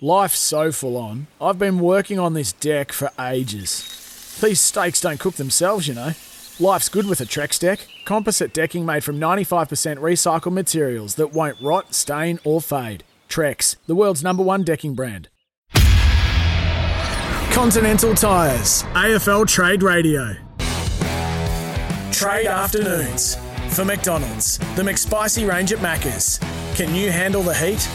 Life's so full on. I've been working on this deck for ages. These steaks don't cook themselves, you know. Life's good with a Trex deck. Composite decking made from 95% recycled materials that won't rot, stain, or fade. Trex, the world's number one decking brand. Continental Tires, AFL Trade Radio. Trade afternoons for McDonald's. The McSpicy range at Macca's. Can you handle the heat?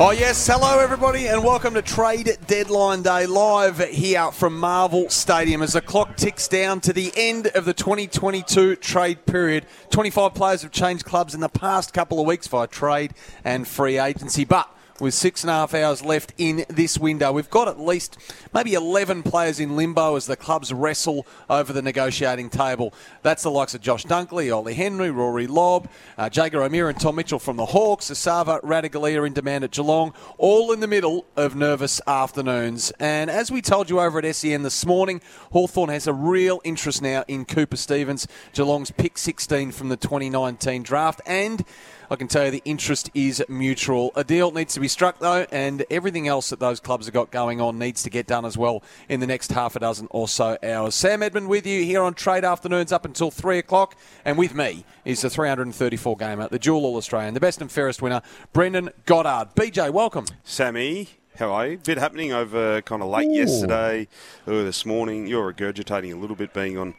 Oh, yes. Hello, everybody, and welcome to Trade Deadline Day live here from Marvel Stadium as the clock ticks down to the end of the 2022 trade period. 25 players have changed clubs in the past couple of weeks via trade and free agency, but with six and a half hours left in this window. We've got at least maybe 11 players in limbo as the clubs wrestle over the negotiating table. That's the likes of Josh Dunkley, Ollie Henry, Rory Lobb, uh, Jaeger O'Meara, and Tom Mitchell from the Hawks, Esava Ratugolea in demand at Geelong, all in the middle of nervous afternoons. And as we told you over at SEN this morning, Hawthorn has a real interest now in Cooper Stephens, Geelong's pick 16 from the 2019 draft, and I can tell you the interest is mutual. A deal needs to be struck, though, and everything else that those clubs have got going on needs to get done as well in the next half a dozen or so hours. Sam Edmund with you here on Trade Afternoons up until 3 o'clock, and with me is the 334 gamer, the dual All Australian, the best and fairest winner, Brendan Goddard. BJ, welcome. Sammy, how are you? Bit happening over kind of late Ooh. yesterday, early this morning. You're regurgitating a little bit being on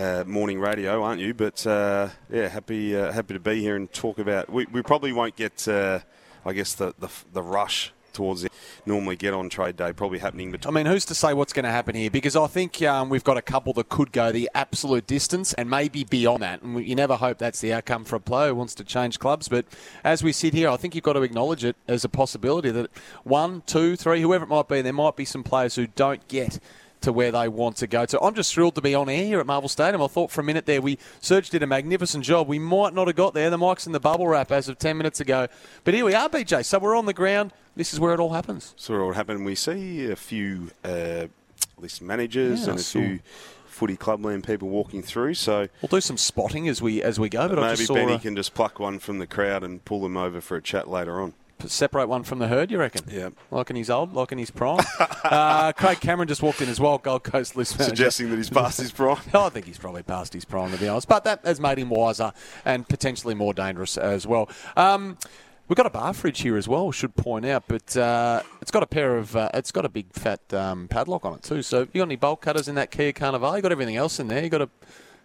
uh, morning radio, aren't you? But uh, yeah, happy uh, happy to be here and talk about. We, we probably won't get, uh, I guess, the, the, the rush towards it normally get on trade day probably happening between. I mean, who's to say what's going to happen here? Because I think um, we've got a couple that could go the absolute distance and maybe beyond that. And you never hope that's the outcome for a player who wants to change clubs. But as we sit here, I think you've got to acknowledge it as a possibility that one, two, three, whoever it might be, there might be some players who don't get to where they want to go to. I'm just thrilled to be on air here at Marvel Stadium. I thought for a minute there we Serge did a magnificent job. We might not have got there. The mic's in the bubble wrap as of 10 minutes ago. But here we are, BJ. So we're on the ground. This is where it all happens. So where it all happened. We see a few uh, list managers yeah, and a few footy clubland people walking through. So we'll do some spotting as we as we go. But maybe Benny a... can just pluck one from the crowd and pull them over for a chat later on separate one from the herd, you reckon? Yeah. Like in his old, like in his prime. uh, Craig Cameron just walked in as well, Gold Coast list manager. Suggesting that he's past his prime. I think he's probably past his prime, to be honest. But that has made him wiser and potentially more dangerous as well. Um, We've got a bar fridge here as well. Should point out, but uh, it's got a pair of uh, it's got a big fat um, padlock on it too. So you got any bolt cutters in that Kia Carnival? You got everything else in there. You got a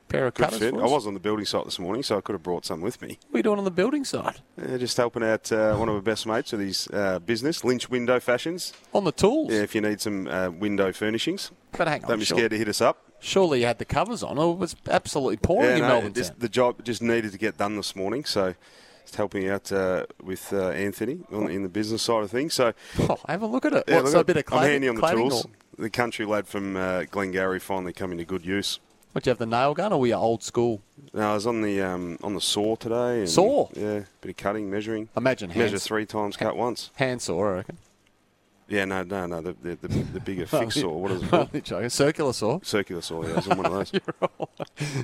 pair of Good cutters. Fit. I was on the building site this morning, so I could have brought some with me. What are you doing on the building site? Uh, just helping out uh, one of my best mates with his uh, business, Lynch Window Fashions. On the tools? Yeah, if you need some uh, window furnishings. But hang on, Don't be sure. scared to hit us up. Surely you had the covers on. It was absolutely pouring yeah, in no, Melbourne. The job just needed to get done this morning, so just helping out uh, with uh, Anthony on, in the business side of things. So oh, have a look at it. Yeah, What's a bit of cladding, I'm handy on the tools. Or? The country lad from uh, Glengarry finally coming to good use. What do you have the nail gun, or were you old school? No, I was on the um, on the saw today. And, saw. Yeah, bit of cutting, measuring. Imagine hands. measure three times, cut once. Hand saw, I reckon. Yeah, no, no, no. The the, the, the bigger fixed saw. What is it called? Circular saw. Circular saw. Yeah, I was one of those. You're all,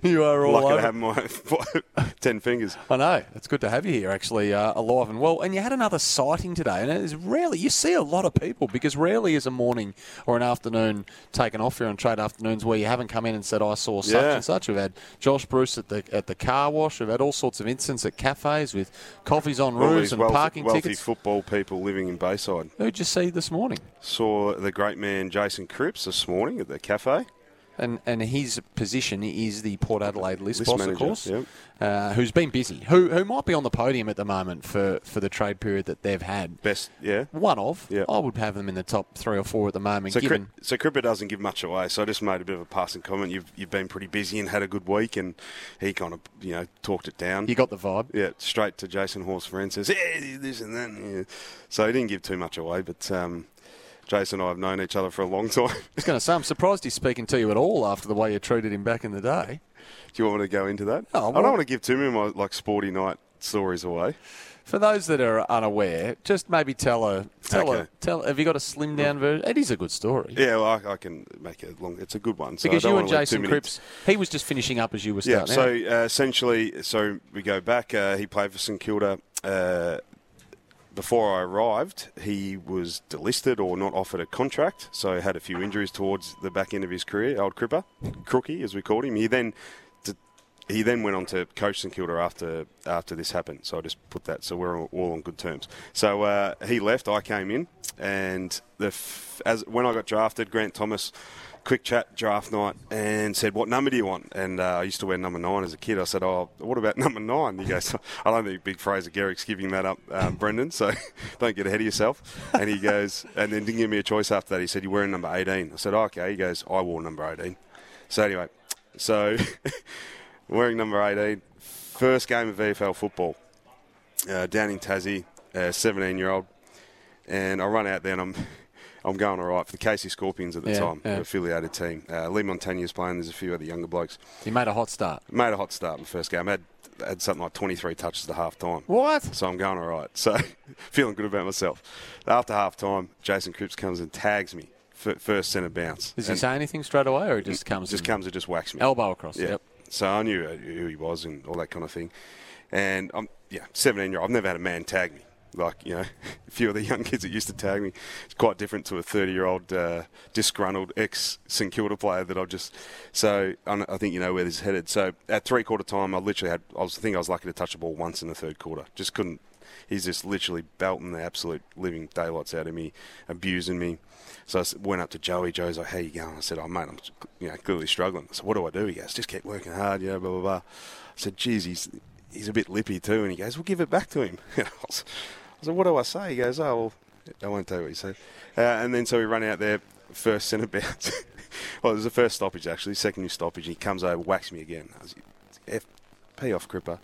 you are all lucky over. to have my ten fingers. I know. It's good to have you here, actually, uh, alive and well. And you had another sighting today, and it's rarely you see a lot of people because rarely is a morning or an afternoon taken off here on trade afternoons where you haven't come in and said I saw such yeah. and such. We've had Josh Bruce at the at the car wash. We've had all sorts of incidents at cafes with coffees on roofs and wealthy, parking wealthy tickets. football people living in Bayside. Who'd you see this morning? Saw the great man Jason Cripps this morning at the cafe. And, and his position is the Port Adelaide list, List boss, manager, of course, yep. uh, who's been busy, who who might be on the podium at the moment for, for the trade period that they've had. Best, yeah. One of, Yeah. I would have them in the top three or four at the moment. So, given Cri- so Cripper doesn't give much away. So I just made a bit of a passing comment. You've you've been pretty busy and had a good week, and he kind of you know talked it down. you got the vibe. yeah, straight to Jason Horse friend says, yeah, this and that. Yeah. So he didn't give too much away, but um, Jason and I have known each other for a long time. I was going to say, I'm surprised he's speaking to you at all after the way you treated him back in the day. Do you want me to go into that? Oh, I don't want to give too many of my like sporty night stories away. For those that are unaware, just maybe tell a tell a tell. Have you got a slim down version? It is a good story. Yeah, well, I, I can make it long. It's a good one. So Because you and wanna leave too Jason Cripps, he was just finishing up as you were Yeah, so uh, essentially, so we go back. Uh, he played for St Kilda. Uh, before I arrived, he was delisted or not offered a contract, so had a few injuries towards the back end of his career. Old Cripper, Crookie, as we called him. He then he then went on to coach St Kilda after after this happened. So I just put that. So we're all on good terms. So uh, he left. I came in, and the f- as when I got drafted, Grant Thomas. Quick chat draft night and said, "What number do you want?" And uh, I used to wear number nine as a kid. I said, "Oh, what about number nine? He goes, "I don't think Big Fraser Gehrig's giving that up, um, Brendan. So don't get ahead of yourself." And he goes, and then didn't give me a choice after that. He said, "You're wearing number 18." I said, oh, "Okay." He goes, "I wore number 18." So anyway, so wearing number 18, first game of VFL football uh, down in Tassie, uh, 17 year old, and I run out there and I'm. I'm going all right for the Casey Scorpions at the Yeah, time, yeah. affiliated team. Uh, Leigh Montagna's playing. There's a few other younger blokes. he made a hot start. Made a hot start in the first game. Had had something like 23 touches at half time. What? So I'm going all right. So feeling good about myself. After half time, Jason Cripps comes and tags me first centre bounce. Does he And say anything straight away, or he just comes Just and- comes and just whacks me. elbow across? Yeah. Yep. So I knew who he was and all that kind of thing. And I'm yeah, 17 year old. I've never had a man tag me. Like you know, a few of the young kids that used to tag me. It's quite different to a 30 year old uh, disgruntled ex St Kilda player that I've just. So I think you know where this is headed. So at three quarter time, I literally had. I was I think I was lucky to touch the ball once in the third quarter. Just couldn't. He's just literally belting the absolute living daylights out of me, abusing me. So I went up to Joey. Joey's like, "How you going?" I said, "Oh mate, I'm you know clearly struggling." Said, "What do I do?" He goes, "Just keep working hard, you know, blah blah blah." I said, "Geez, he's he's a bit lippy too," and he goes, "We'll give it back to him." I said, "What do I say?" He goes, "Oh well, I won't tell you what he said." Uh, and then so we run out there, first centre bounce. well, it was the first stoppage actually, second new stoppage. He comes over, whacks me again. I was, F, pay off, Cripper.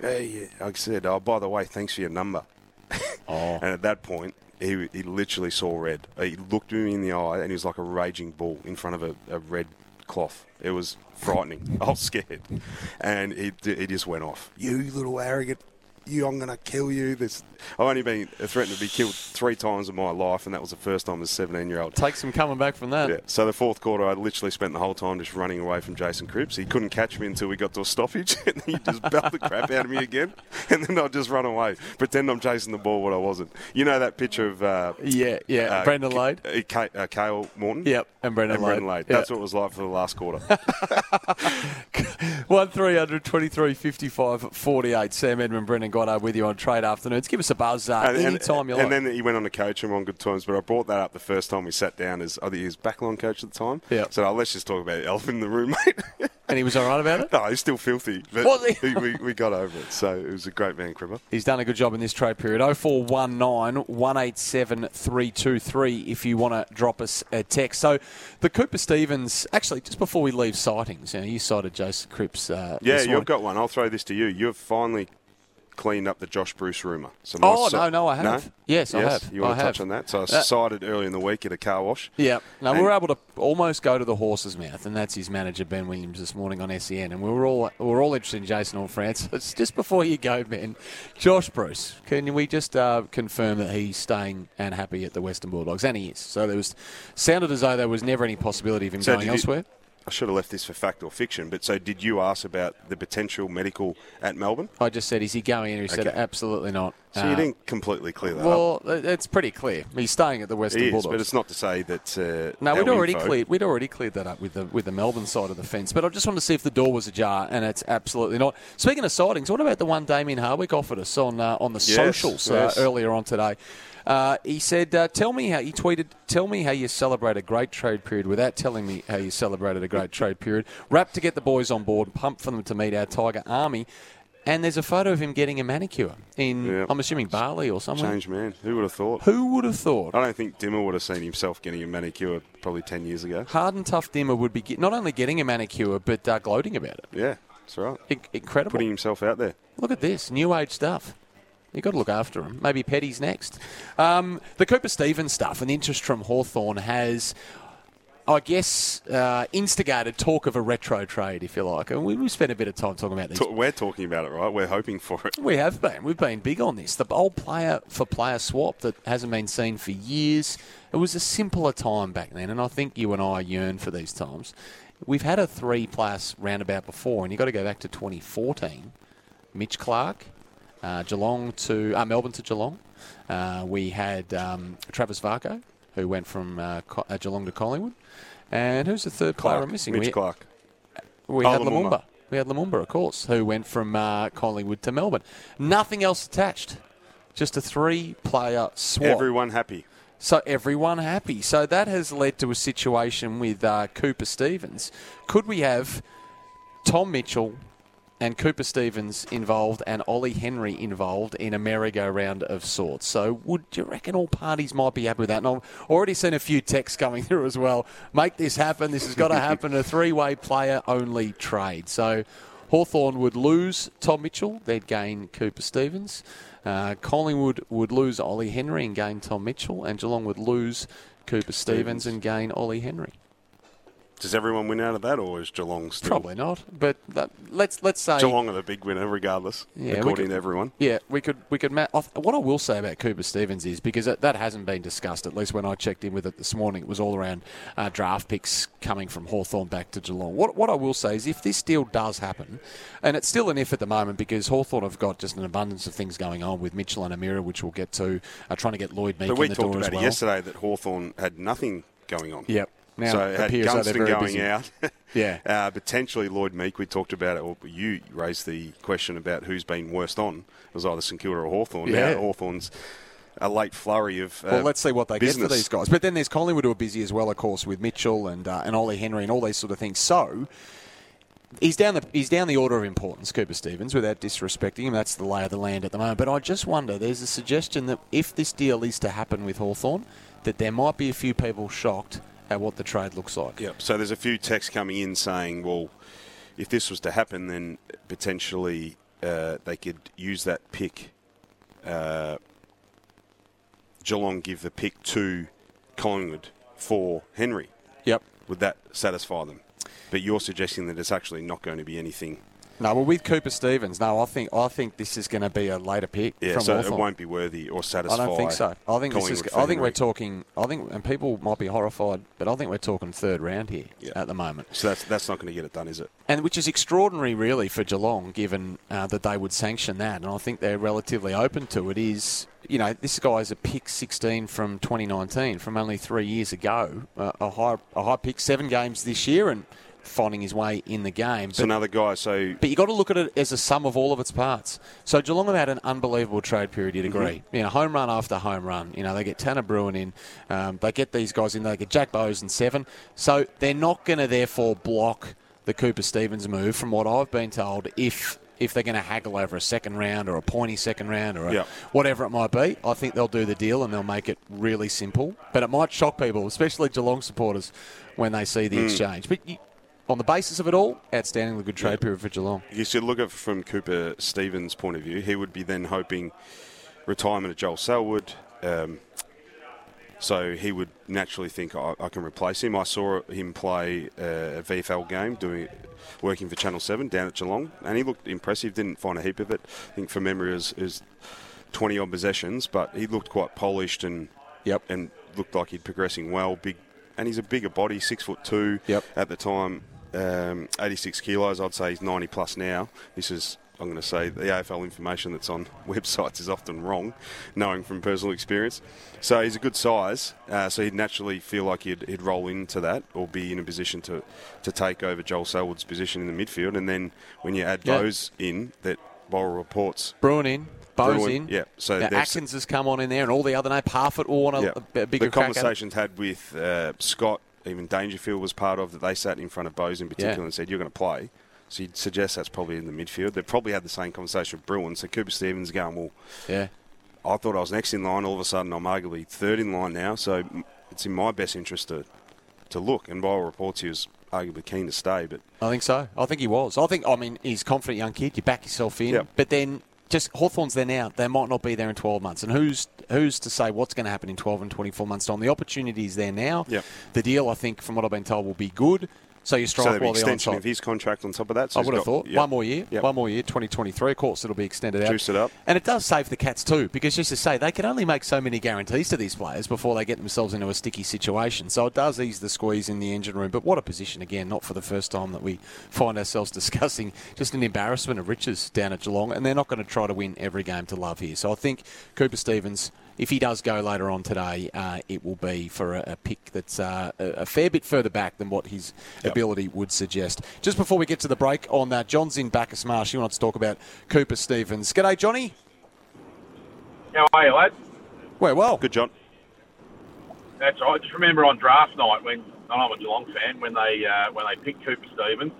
Hey, yeah. I said, "Oh, by the way, thanks for your number." Oh. And at that point, he, he literally saw red. He looked me in the eye, and he was like a raging bull in front of a, a red cloth. It was frightening. I was scared, and he he just went off. You little arrogant. You, I'm gonna kill you. This, I've only been threatened to be killed three times in my life, and that was the first time as a 17 year old. Take some coming back from that. Yeah. So the fourth quarter, I literally spent the whole time just running away from Jason Cripps. He couldn't catch me until we got to a stoppage, and then he just belt the crap out of me again, and then I'd just run away, pretend I'm chasing the ball when I wasn't. You know that picture of uh, Yeah, yeah. uh, Brendan K- Lade. uh, K- uh, Cale Morton. Yep, and Brendan and Brendon Lade. Lade. That's what it was like for the last quarter. One 23 55 48. Sam Edmund, Brendan Goddard with you on Trade Afternoons. Give us a buzz uh, and, and- anytime you like. and then he went on to coach and on good terms. But I brought that up the first time we sat down as I think he was backline coach at the time. Yeah. So oh, let's just talk about the elephant in the room, mate. and he was all right about it? no, he's still filthy, but Was he? we, we got over it. So it was a great man, Cripper. He's done a good job in this trade period. 0419 187 323 if you want to drop us a text. So the Cooper Stephens, actually, just before we leave sightings, you, know, you sighted Joseph Cripps. Uh, Yeah, you've got one. I'll throw this to you. You've finally cleaned up the Josh Bruce rumour. So Oh, si- no, no, I have. Yes, I have. You want I to touch on that? So I Uh, sighted early in the week at a car wash. Yeah. No, we were able to almost go to the horse's mouth, and that's his manager Ben Williams this morning on SEN, and we were all we were all interested in Jason All France. It's just before you go, Ben. Josh Bruce, can we just uh, confirm that he's staying and happy at the Western Bulldogs, and he is. So there was sounded as though there was never any possibility of him So going did you- elsewhere. I should have left this for fact or fiction, but so did you ask about the potential medical at Melbourne? I just said, is he going? In and he said, absolutely not. So Uh, you didn't completely clear that up. Well, it- it's pretty clear. He's staying at the Western is, Bulldogs. but it's not to say that. Uh, No, we'd already info- cleared. We'd already cleared that up with the with the Melbourne side of the fence. But I just wanted to see if the door was ajar, and it's absolutely not. Speaking of sightings, what about the one Damien Hardwick offered us on uh, on the Yes, socials uh, yes. earlier on today? Uh, he said, uh, "Tell me how." He tweeted, "Tell me how you celebrate a great trade period without telling me how you celebrated a great trade period. Rap to get the boys on board, pump for them to meet our Tiger Army." And there's a photo of him getting a manicure in, Yeah. I'm assuming Bali or somewhere. Change man. Who would have thought? Who would have thought? I don't think Dimmer would have seen himself getting a manicure probably 10 years ago. Hard and tough Dimmer would be get, not only getting a manicure but uh, gloating about it. Yeah, that's right. In- incredible. Putting himself out there. Look at this new age stuff. You've got to look after him. Maybe Petty's next. Um, the Cooper Stephens stuff and the interest from Hawthorn has, I guess, uh, instigated talk of a retro trade, if you like. And we, we spent a bit of time talking about this. We're talking about it, right? We're hoping for it. We have been. We've been big on this. The old player for player swap that hasn't been seen for years. It was a simpler time back then, and I think you and I yearn for these times. We've had a three plus roundabout before, and you've got to go back to 2014. Mitch Clark, uh, Geelong to uh, Melbourne to Geelong. Uh, we had um, Travis Varcoe, who went from uh, Co- uh, Geelong to Collingwood. And who's the third player I'm missing? Mitch We- Clark. we Oh, had Lumumba. Lumumba. We had Lumumba, of course, who went from uh, Collingwood to Melbourne. Nothing else attached. Just a three-player swap. Everyone happy. So everyone happy. So that has led to a situation with uh, Cooper Stephens. Could we have Tom Mitchell and Cooper Stephens involved and Ollie Henry involved in a merry-go-round of sorts? So would you reckon all parties might be happy with that? And I've already seen a few texts coming through as well. Make this happen. This has got to happen. A three-way player-only trade. So Hawthorn would lose Tom Mitchell. They'd gain Cooper Stephens. Uh, Collingwood would lose Ollie Henry and gain Tom Mitchell. And Geelong would lose Cooper Stephens and gain Ollie Henry. Does everyone win out of that, or is Geelong still? Probably not. But that, let's let's say Geelong are the big winner, regardless, Yeah, according could- to everyone. Yeah, we could we could. Ma- what I will say about Cooper Stephens is because that, that hasn't been discussed. At least when I checked in with it this morning, it was all around uh, draft picks coming from Hawthorn back to Geelong. What what I will say is if this deal does happen, and it's still an if at the moment because Hawthorn have got just an abundance of things going on with Mitchell and O'Meara, which we'll get to. Uh, trying to get Lloyd Meek But we in the talked door about as well. it yesterday that Hawthorn had nothing going on. Yep. Now so had appears that they're Gunston going busy. out. Yeah. Uh, potentially Lloyd Meek, we talked about it, or you raised the question about who's been worst on. It was either St Kilda or Hawthorn. Yeah. Now Hawthorn's a late flurry of. Uh, Well, let's see what they business. get for these guys. But then there's Collingwood who are busy as well, of course, with Mitchell and uh, and Ollie Henry and all these sort of things. So he's down the he's down the order of importance, Cooper Stephens, without disrespecting him. That's the lay of the land at the moment. But I just wonder, there's a suggestion that if this deal is to happen with Hawthorn, that there might be a few people shocked at what the trade looks like. Yep. So there's a few texts coming in saying, well, if this was to happen, then potentially uh, they could use that pick. Uh, Geelong give the pick to Collingwood for Henry. Yep. Would that satisfy them? But you're suggesting that it's actually not going to be anything. No, well, with Cooper Stephens, no, I think I think this is going to be a later pick Yeah, from so Hawthorn. it won't be worthy or satisfying. I don't think so. I think this is. I think we're talking. I think, and people might be horrified, but I think we're talking third round here Yeah. at the moment, So that's that's not going to get it done, is it? and which is extraordinary, really, for Geelong, given uh, that they would sanction that, and I think they're relatively open to it. Is you know this guy's a pick 16 from 2019, from only three years ago, uh, a high a high pick, seven games this year, and finding his way in the game. So But- another guy. So but you got to look at it as a sum of all of its parts. So Geelong have had an unbelievable trade period. You'd agree. You know, home run after home run. You know, they get Tanner Bruhn in. Um, they get these guys in. They get Jack Bowes in seven. So they're not going to therefore block the Cooper Stephens move, from what I've been told. If if they're going to haggle over a second round or a pointy second round or a, Yeah. whatever it might be, I think they'll do the deal and they'll make it really simple. But it might shock people, especially Geelong supporters, when they see the Hmm. exchange. But you, on the basis of it all, outstandingly good trade period for Geelong. you should look at it from Cooper Stephens' point of view. He would be then hoping retirement of Joel Selwood. Um, so he would naturally think I, I can replace him. I saw him play uh, a VFL game doing working for Channel Seven down at Geelong, and he looked impressive. Didn't find a heap of it. I think from memory, is was twenty odd possessions, but he looked quite polished and Yep. and looked like he'd progressing well. Big, and he's a bigger body, six foot two Yep. at the time. Um, 86 kilos. I'd say he's 90 plus now. This is, I'm going to say, the AFL information that's on websites is often wrong, knowing from personal experience. So he's a good size. Uh, so he'd naturally feel like he'd, he'd roll into that or be in a position to, to take over Joel Selwood's position in the midfield. And then when you add Yeah. those in, that Borrell reports Bruhn in, Bowes in. Yeah, so now, Atkins has come on in there, and all the other name. Parfitt will want a, Yeah. a, bigger the conversations had with uh, Scott, even Dangerfield was part of that. They sat in front of Bowes in particular Yeah. and said, "You're going to play." So you'd suggest that's probably in the midfield. They probably had the same conversation with Bruhn. So Cooper Stephens going, "Well, Yeah. I thought I was next in line. All of a sudden, I'm arguably third in line now. So it's in my best interest to to look." And by all reports, he was arguably keen to stay, but I think so. I think he was. I think. I mean, he's a confident young kid. You back yourself in, Yep. but then just Hawthorn's there now. They might not be there in 12 months, and who's who's to say what's going to happen in 12 and 24 months time? The opportunity is there now. Yep. The deal, I think, from what I've been told, will be good. So you strike so while the extension of his contract on top of that. So I would have got- thought yep. one more year, Yep. one more year, 2023. Of course, it'll be extended out. Juice it up. and it does save the Cats too, because just to say they can only make so many guarantees to these players before they get themselves into a sticky situation. So it does ease the squeeze in the engine room. But what a position again! Not for the first time that we find ourselves discussing just an embarrassment of riches down at Geelong, and they're not going to try to win every game to love here. So I think Cooper Stephens. If he does go later on today, uh, it will be for a, a pick that's uh, a, a fair bit further back than what his Yep. ability would suggest. Just before we get to the break on that, John's in Bacchus Marsh. He wants to talk about Cooper Stephens. G'day, Johnny. How are you, lads? Well, well. Good, John. That's right. Just remember on draft night when and I'm a Geelong fan when they uh, when they picked Cooper Stephens,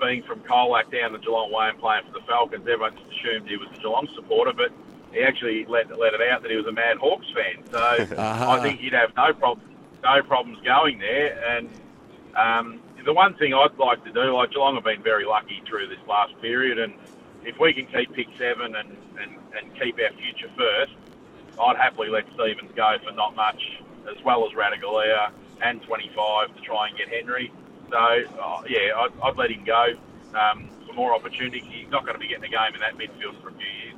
being from Colac down the Geelong way and playing for the Falcons, everyone just assumed he was a Geelong supporter, but he actually let let it out that he was a Mad Hawks fan. So Uh-huh. I think he'd have no problem no problems going there. And um, the one thing I'd like to do, like Geelong have been very lucky through this last period, and if we can keep pick seven and, and, and keep our future first, I'd happily let Stephens go for not much, as well as Ratugolea and 25 to try and get Henry. So, uh, yeah, I'd, I'd let him go um, for more opportunities. He's not going to be getting a game in that midfield for a few years.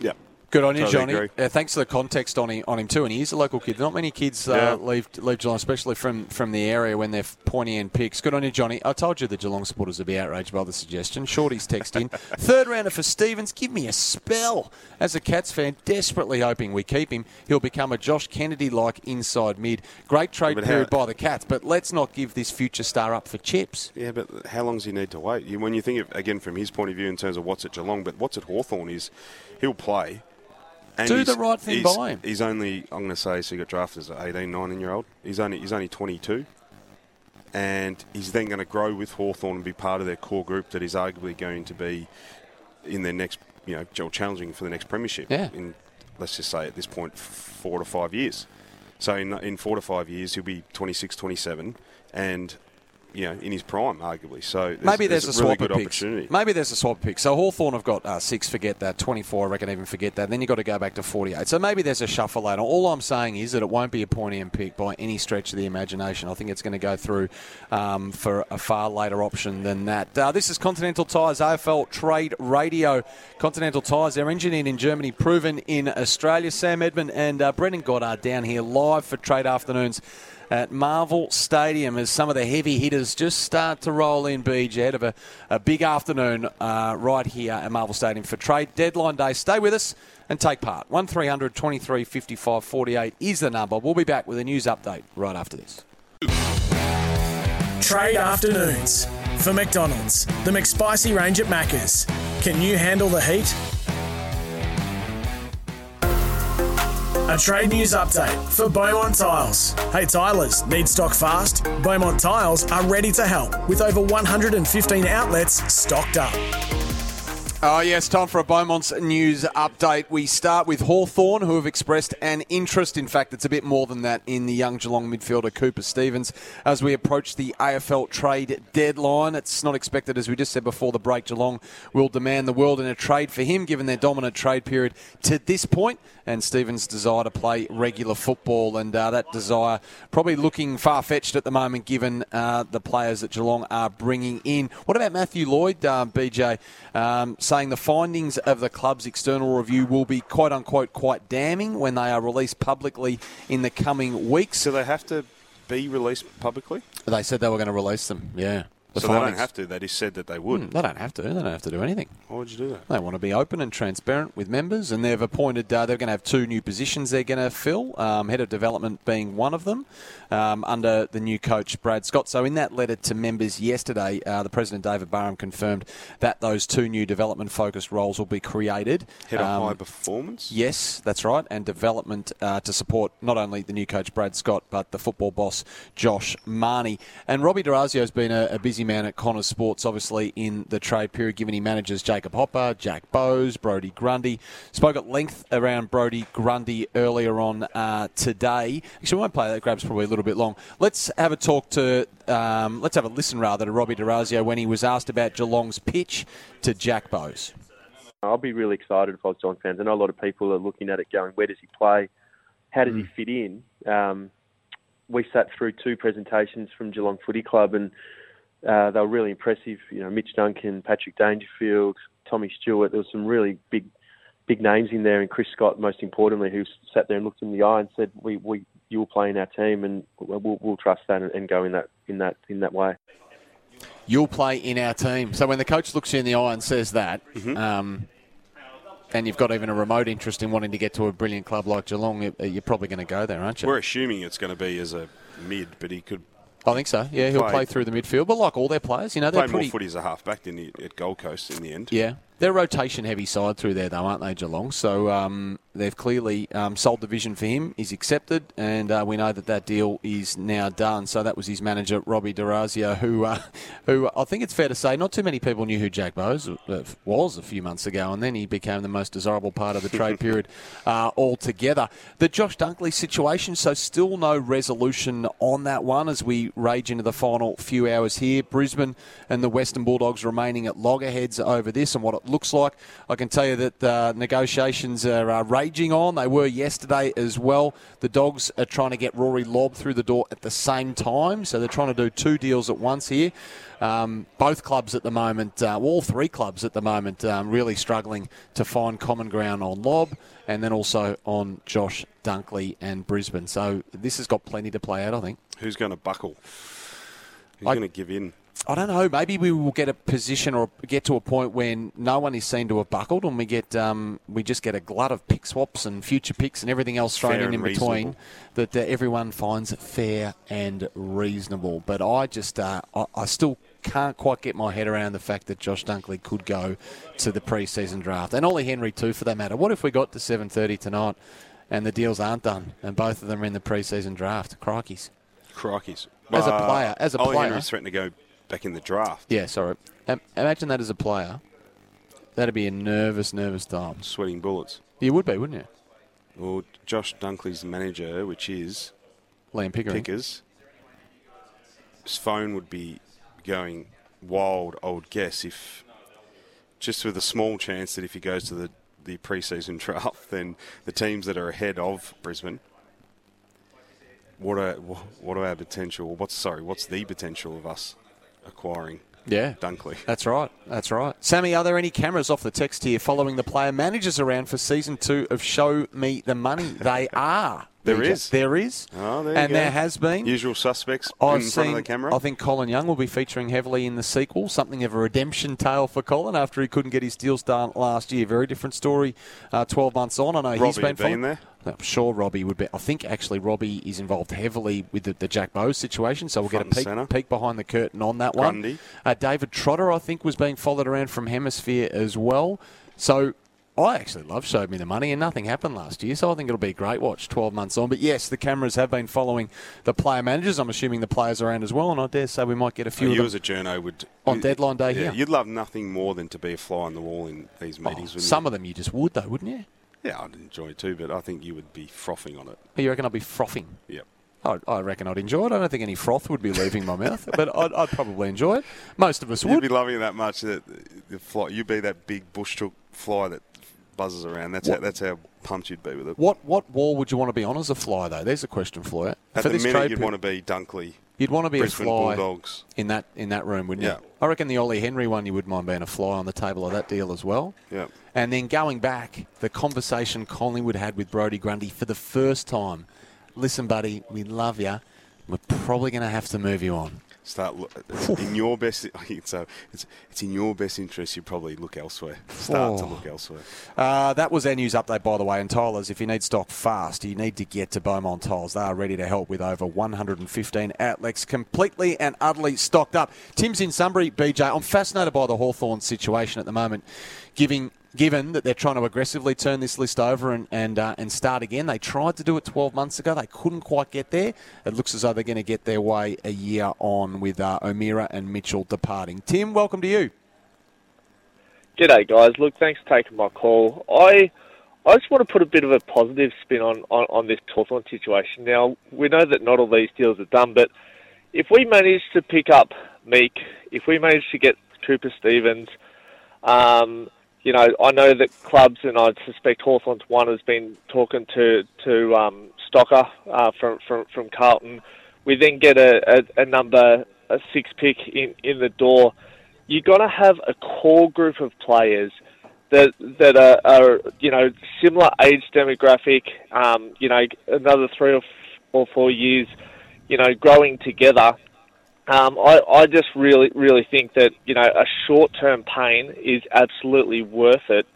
Yeah. Good on you, Totally Johnny. Uh, thanks for the context on him, on him too. And he is a local kid. Not many kids uh, Yeah. leave leave Geelong, especially from, from the area when they're pointy end picks. Good on you, Johnny. I told you the Geelong supporters would be outraged by the suggestion. Shorty's text in. Third rounder for Stephens. Give me a spell. As a Cats fan, desperately hoping we keep him. He'll become a Josh Kennedy like inside mid. Great trade how- period by the Cats, but let's not give this future star up for chips. Yeah, but how long does he need to wait? When you think of, again, from his point of view in terms of what's at Geelong, but what's at Hawthorn is he'll play. And Do the right thing by him. He's only, I'm going to say, so he got drafted as an 18, 19 year old. He's only, he's only 22. And he's then going to grow with Hawthorn and be part of their core group that is arguably going to be in their next, you know, challenging for the next premiership. Yeah. In, let's just say at this four to five years. So in, in four to five years, he'll be 26, 27, and you know in his prime, arguably. So there's, Maybe there's, a really swap of picks. opportunity. Maybe there's a swap pick. So Hawthorn have got uh, six, forget that. 24, I reckon, even forget that. Then you've got to go back to 48. So maybe there's a shuffle later. All I'm saying is that it won't be a pointy end pick by any stretch of the imagination. I think it's going to go through um, for a far later option than that. Uh, this is Continental Tires AFL Trade Radio. Continental Tires, they're engineered in Germany, proven in Australia. Sam Edmund and uh, Brendan Goddard down here live for Trade Afternoons at Marvel Stadium as some of the heavy hitters just start to roll in, BJ, ahead of a, a big afternoon uh, right here at Marvel Stadium for trade deadline day. Stay with us and take part. 1300 23 55 48 is the number. We'll be back with a news update right after this. Trade afternoons for McDonald's. The McSpicy range at Macca's. Can you handle the heat? A trade news update for Beaumont Tiles. Hey Tilers, need stock fast? Beaumont Tiles are ready to help with over 115 outlets stocked up. Oh, yes, time for a Beaumont's news update. We start with Hawthorn, who have expressed an interest. In fact, it's a bit more than that in the young Geelong midfielder Cooper Stephens as we approach the AFL trade deadline. It's not expected, as we just said before the break, Geelong will demand the world in a trade for him, given their dominant trade period to this point, and Stephens' desire to play regular football. And uh, that desire probably looking far fetched at the moment, given uh, the players that Geelong are bringing in. What about Matthew Lloyd, uh, BJ? Um, saying the findings of the club's external review will be quote unquote quite damning when they are released publicly in the coming weeks. So they have to be released publicly. They said they were going to release them. Yeah. The so they don't have to. They just said that they would. Hmm, They don't have to. They don't have to do anything. Why would you do that? They want to be open and transparent with members, and they've appointed. Uh, they're going to have two new positions they're going to fill. Um, head of development being one of them, um, under the new coach Brad Scott. So in that letter to members yesterday, uh, the president David Barham confirmed that those two new development-focused roles will be created. Head of Um, high performance. Yes, that's right, and development uh, to support not only the new coach Brad Scott, but the football boss Josh Mahoney. And Robbie D'Orazio has been a, a busy man at Connors Sports, obviously in the trade period, given he manages Jacob Hopper, Jack Bowes, Brodie Grundy. Spoke at length around Brodie Grundy earlier on uh, today. Actually, we won't play that. Grab's probably a little bit long. Let's have a talk to. Um, let's have a listen rather to Robbie D'Orazio when he was asked about Geelong's pitch to Jack Bowes. I'll be really excited if I was John fans. I know a lot of people are looking at it going, where does he play? How does he fit in? Um, we sat through two presentations from Geelong Footy Club and uh, they were really impressive. You know, Mitch Duncan, Patrick Dangerfield, Tommy Stewart. There was some really big, big names in there, and Chris Scott, most importantly, who sat there and looked in the eye and said, "We, we, you will play in our team, and we'll, we'll trust that and, and go in that, in that, in that way." you'll play in our team. So when the coach looks you in the eye and says that, Mm-hmm. um, and you've got even a remote interest in wanting to get to a brilliant club like Geelong, you're probably going to go there, aren't you? We're assuming it's going to be as a mid, but he could I think so. Yeah, he'll Play- play through the midfield, but like all their players, you know, they're play more footy as a halfback than he, at Gold Coast in the end. Yeah, they're rotation heavy side through there, though, aren't they, Geelong? So um, they've clearly um, sold the vision for him. He's accepted, and uh, we know that that deal is now done. So that was his manager, Robbie D'Orazio, who, uh, who I think it's fair to say, not too many people knew who Jack Bowes uh, was a few months ago, and then he became the most desirable part of the trade period uh, altogether. The Josh Dunkley situation, so still no resolution on that one as we rage into the final few hours here. Brisbane and the Western Bulldogs remaining at loggerheads over this and what it looks like. I can tell you that uh, negotiations are uh, raging on. They were yesterday as well. The Dogs are trying to get Rory Lobb through the door at the same time, so they're trying to do two deals at once here. Um, both clubs at the moment, uh, all three clubs at the moment, um, really struggling to find common ground on Lobb and then also on Josh Dunkley and Brisbane. So this has got plenty to play out, I think. Who's going to buckle? Who's I- going to give in? I don't know. Maybe we will get a position or get to a point when no one is seen to have buckled, and we get um, we just get a glut of pick swaps and future picks and everything else thrown Fair in in between that uh, everyone finds fair and reasonable. But I just uh, I, I still can't quite get my head around the fact that Josh Dunkley could go to the pre-season draft and Ollie Henry too, for that matter. What if we got to seven thirty tonight and the deals aren't done and both of them are in the pre-season draft? Crikeys. Crikeys. As a player- as a Ollie player- Henry's threatening to go back in the draft. Yeah, sorry. Um, imagine that as a player. That'd be a nervous, nervous time. Sweating bullets. You would be, wouldn't you? Well, Josh Dunkley's manager, which is Liam Pickering. Pickers, his phone would be going wild, I would guess, if just with a small chance that if he goes to the, the pre-season draft, then the teams that are ahead of Brisbane, what are what are our potential? What's sorry? What's the potential of us acquiring Yeah. Dunkley? That's right. That's right. Sammy, are there any cameras off the text here following the player managers around for season two of Show Me the Money? They are. There is. There is. Oh, there and go. there has been. Usual suspects I've in seen, front of the camera. I think Colin Young will be featuring heavily in the sequel, something of a redemption tale for Colin after he couldn't get his deals done last year. Very different story uh, 12 months on. I know he's Robbie been had been following- there? I'm sure Robbie would be. I think actually Robbie is involved heavily with the, the Jack Bowes situation, so we'll Front get a peek, peek behind the curtain on that one. Uh, David Trotter, I think, was being followed around from Hemisphere as well. So I actually love Showed Me the Money, and nothing happened last year, so I think it'll be a great watch 12 months on. But yes, the cameras have been following the player managers. I'm assuming the players around as well, and I dare say we might get a few oh, of you as a journo would On deadline day yeah, here. You'd love nothing more than to be a fly on the wall in these Oh, meetings. wouldn't some you? of them you just would, though, wouldn't you? Yeah, I'd enjoy it too, but I think you would be frothing on it. Oh, you reckon I'd be frothing? Yep. I, I reckon I'd enjoy it. I don't think any froth would be leaving my mouth, but I'd, I'd probably enjoy it. Most of us You'd would. be loving it that much that the fly, you'd be that big bush fly that buzzes around. That's how, that's how pumped you'd be with it. What what wall would you want to be on as a fly, though? There's a question for you. At for the this minute, you'd want to be Dunkley, You'd want to be Brisbane a fly Bulldogs. in that in that room, wouldn't Yeah. you? I reckon the Ollie Henry one, you wouldn't mind being a fly on the table of that deal as well. Yeah. And then going back, the conversation Collingwood had with Brodie Grundy for the first time. Listen, buddy, we love you. We're probably going to have to move you on. Start in your best. So it's it's in your best interest. You probably look elsewhere. Start to Oh. look elsewhere. Uh, that was our news update, by the way. And Tilers, if you need stock fast, you need to get to Beaumont Tiles. They are ready to help with over 115 outlets, completely and utterly stocked up. Tim's in Sunbury, BJ. I'm fascinated by the Hawthorn situation at the moment, giving. Given that they're trying to aggressively turn this list over and and, uh, and start again, they tried to do it 12 months ago. They couldn't quite get there. It looks as though they're going to get their way a year on with uh, O'Meara and Mitchell departing. Tim, welcome to you. G'day, guys. Look, thanks for taking my call. I I just want to put a bit of a positive spin on, on, on this Hawthorn situation. Now, we know that not all these deals are done, but if we manage to pick up Meek, if we manage to get Cooper Stephens, um, you know, I know that clubs, and I suspect Hawthorn's one has been talking to to um, Stocker uh, from, from from Carlton. We then get a, a, a number a six pick in, in the door. You've got to have a core group of players that that are, are you know similar age demographic. Um, you know, another three or, f- or four years, you know, growing together. Um, I, I just really, really think that you know a short-term pain is absolutely worth it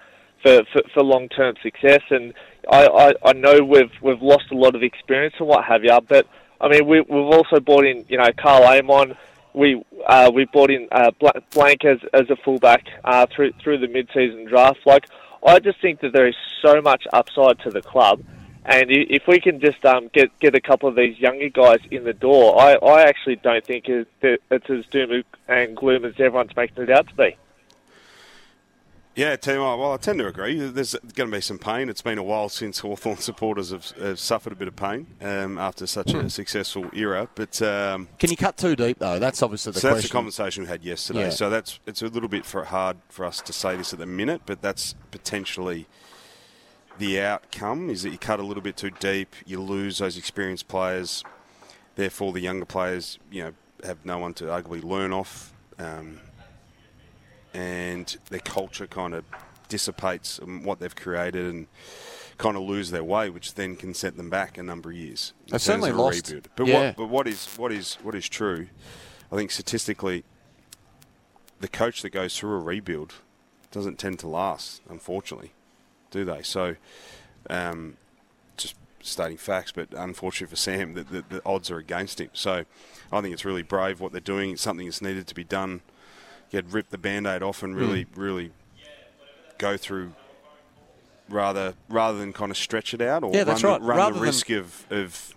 for, for, for long-term success. And I, I, I know we've we've lost a lot of experience and what have you, but I mean we, we've also brought in you know Karl Amon. We uh, we brought in uh, Blanck as as a fullback uh, through through the mid-season draft. Like I just think that there is so much upside to the club. And if we can just um, get get a couple of these younger guys in the door, I, I actually don't think it's as doom and gloom as everyone's making it out to be. Yeah, tell you what, well, I tend to agree. There's going to be some pain. It's been a while since Hawthorn supporters have, have suffered a bit of pain um, after such Hmm. a successful era. But um, Can you cut too deep though? That's obviously the so that's the conversation we had yesterday. Yeah. So that's it's a little bit for hard for us to say this at the minute, but that's potentially the outcome. Is that you cut a little bit too deep, you lose those experienced players. Therefore, the younger players, you know, have no one to arguably learn off. Um, and their culture kind of dissipates what they've created and kind of lose their way, which then can set them back a number of years. in They've certainly lost- rebuild. But yeah. what but what is what is what is true? I think statistically, the coach that goes through a rebuild doesn't tend to last, unfortunately, do they? So, um, just stating facts, but unfortunately for Sam, the, the, the odds are against him. So, I think it's really brave what they're doing. It's something that's needed to be done. Get rip the band-aid off and really, Hmm. really go through rather rather than kind of stretch it out or Yeah, that's run, right. the, run Rather the than- risk of, of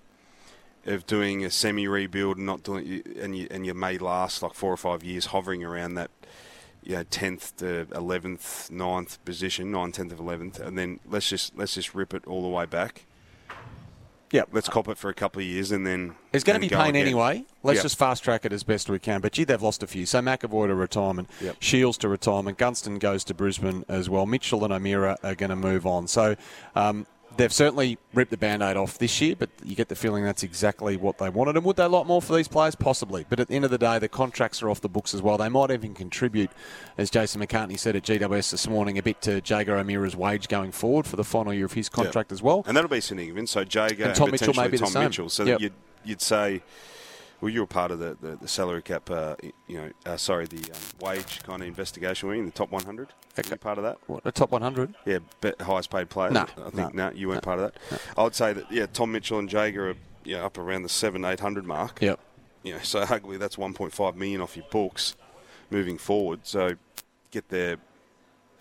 of doing a semi rebuild and not doing and you and you may last like four or five years hovering around that you know tenth to eleventh, 9th position, 9th, tenth of eleventh, and then let's just let's just rip it all the way back. Yeah, Let's cop it for a couple of years and then It's going to be go pain again. anyway. Let's Yep. just fast track it as best we can. But gee, they've lost a few. So McEvoy to retirement, Yep. Shiels to retirement, Gunston goes to Brisbane as well. Mitchell and O'Meara are going to move on. So um, they've certainly ripped the band-aid off this year, but you get the feeling that's exactly what they wanted. And would they like more for these players? Possibly. But at the end of the day, the contracts are off the books as well. They might even contribute, as Jason McCartney said at GWS this morning, a bit to Jaeger O'Meara's wage going forward for the final year of his contract as well. And that'll be significant. So Jaeger And Tom Mitchell potentially may be the Tom same. Mitchell. So Yep. you'd, you'd say, well, you were part of the, the, the salary cap, uh, you know, uh, sorry, the um, wage kind of investigation, were you, in the top 100? Were you part of that? What, the top 100? Yeah, highest paid player. Nah, I think nah, no, you weren't part of that. I would say that yeah, Tom Mitchell and Jaeger are you know, up around the seven eight hundred mark. Yep. You know, so arguably that's one point five million off your books moving forward. So get their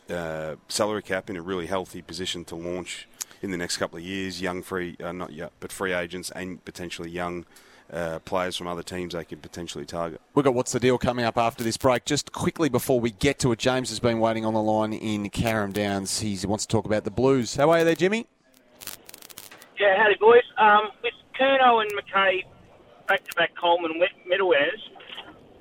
uh, salary cap in a really healthy position to launch in the next couple of years. Young free, uh, not yet, but free agents and potentially young. Uh, players from other teams they could potentially target. We've got What's the Deal coming up after this break. Just quickly before we get to it, James has been waiting on the line in Carrum Downs. He wants to talk about the Blues. How are you there, Jimmy? Yeah, howdy boys. Um, with Curnow and McKay back-to-back Coleman wet- medal winners,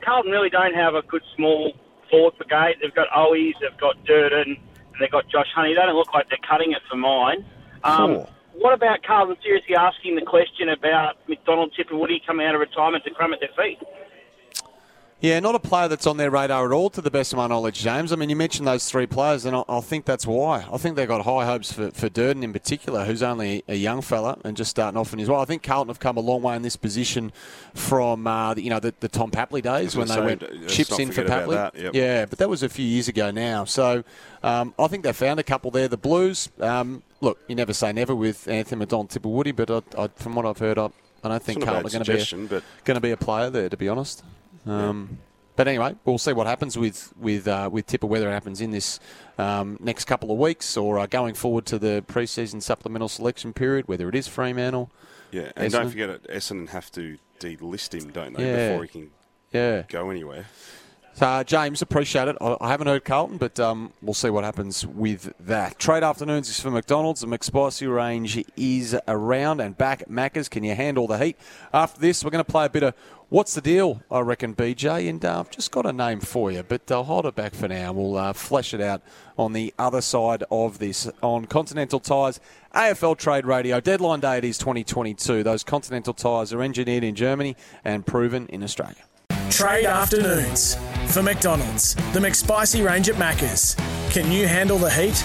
Carlton really don't have a good small forward brigade. They've got Owies, they've got Durdin, and they've got Josh Honey. They don't look like they're cutting it for mine. Um, Sure. What about Carlton seriously asking the question about McDonald, Tipper, Woody coming out of retirement to crumb at their feet? Yeah, not a player that's on their radar at all, to the best of my knowledge, James. I mean, you mentioned those three players, and I, I think that's why. I think they've got high hopes for, for Durdin in particular, who's only a young fella and just starting off in his well. I think Carlton have come a long way in this position from uh, the, you know the, the Tom Papley days when they went say, chips in for Papley. that, yep. Yeah, but that was a few years ago now. So um, I think they found a couple there. The Blues, um, look, you never say never with Anthony McDonald, Tipper Woody, but I, I, from what I've heard, I, I don't think It's not a Carlton are going to be a, but going to be a player there, to be honest. Um, But anyway, we'll see what happens with with uh, with Tipper, whether it happens in this um, next couple of weeks or uh, going forward to the preseason supplemental selection period, whether it is Fremantle. yeah, and don't Essendon. forget it. Essendon have to delist him, don't they, Yeah. before he can Yeah. go anywhere. Uh, James, appreciate it. I, I haven't heard Carlton, but um, we'll see what happens with that. Trade afternoons is for McDonald's. The McSpicy range is around and back at Macca's. Can you handle the heat? After this, we're going to play a bit of What's the Deal, I reckon, BJ. And uh, I've just got a name for you, but I'll hold it back for now. We'll uh, flesh it out on the other side of this on Continental Tires. AFL Trade Radio. Deadline day it is 2022. Those Continental Tires are engineered in Germany and proven in Australia. Trade afternoons for McDonald's. The McSpicy range at Macca's. Can you handle the heat?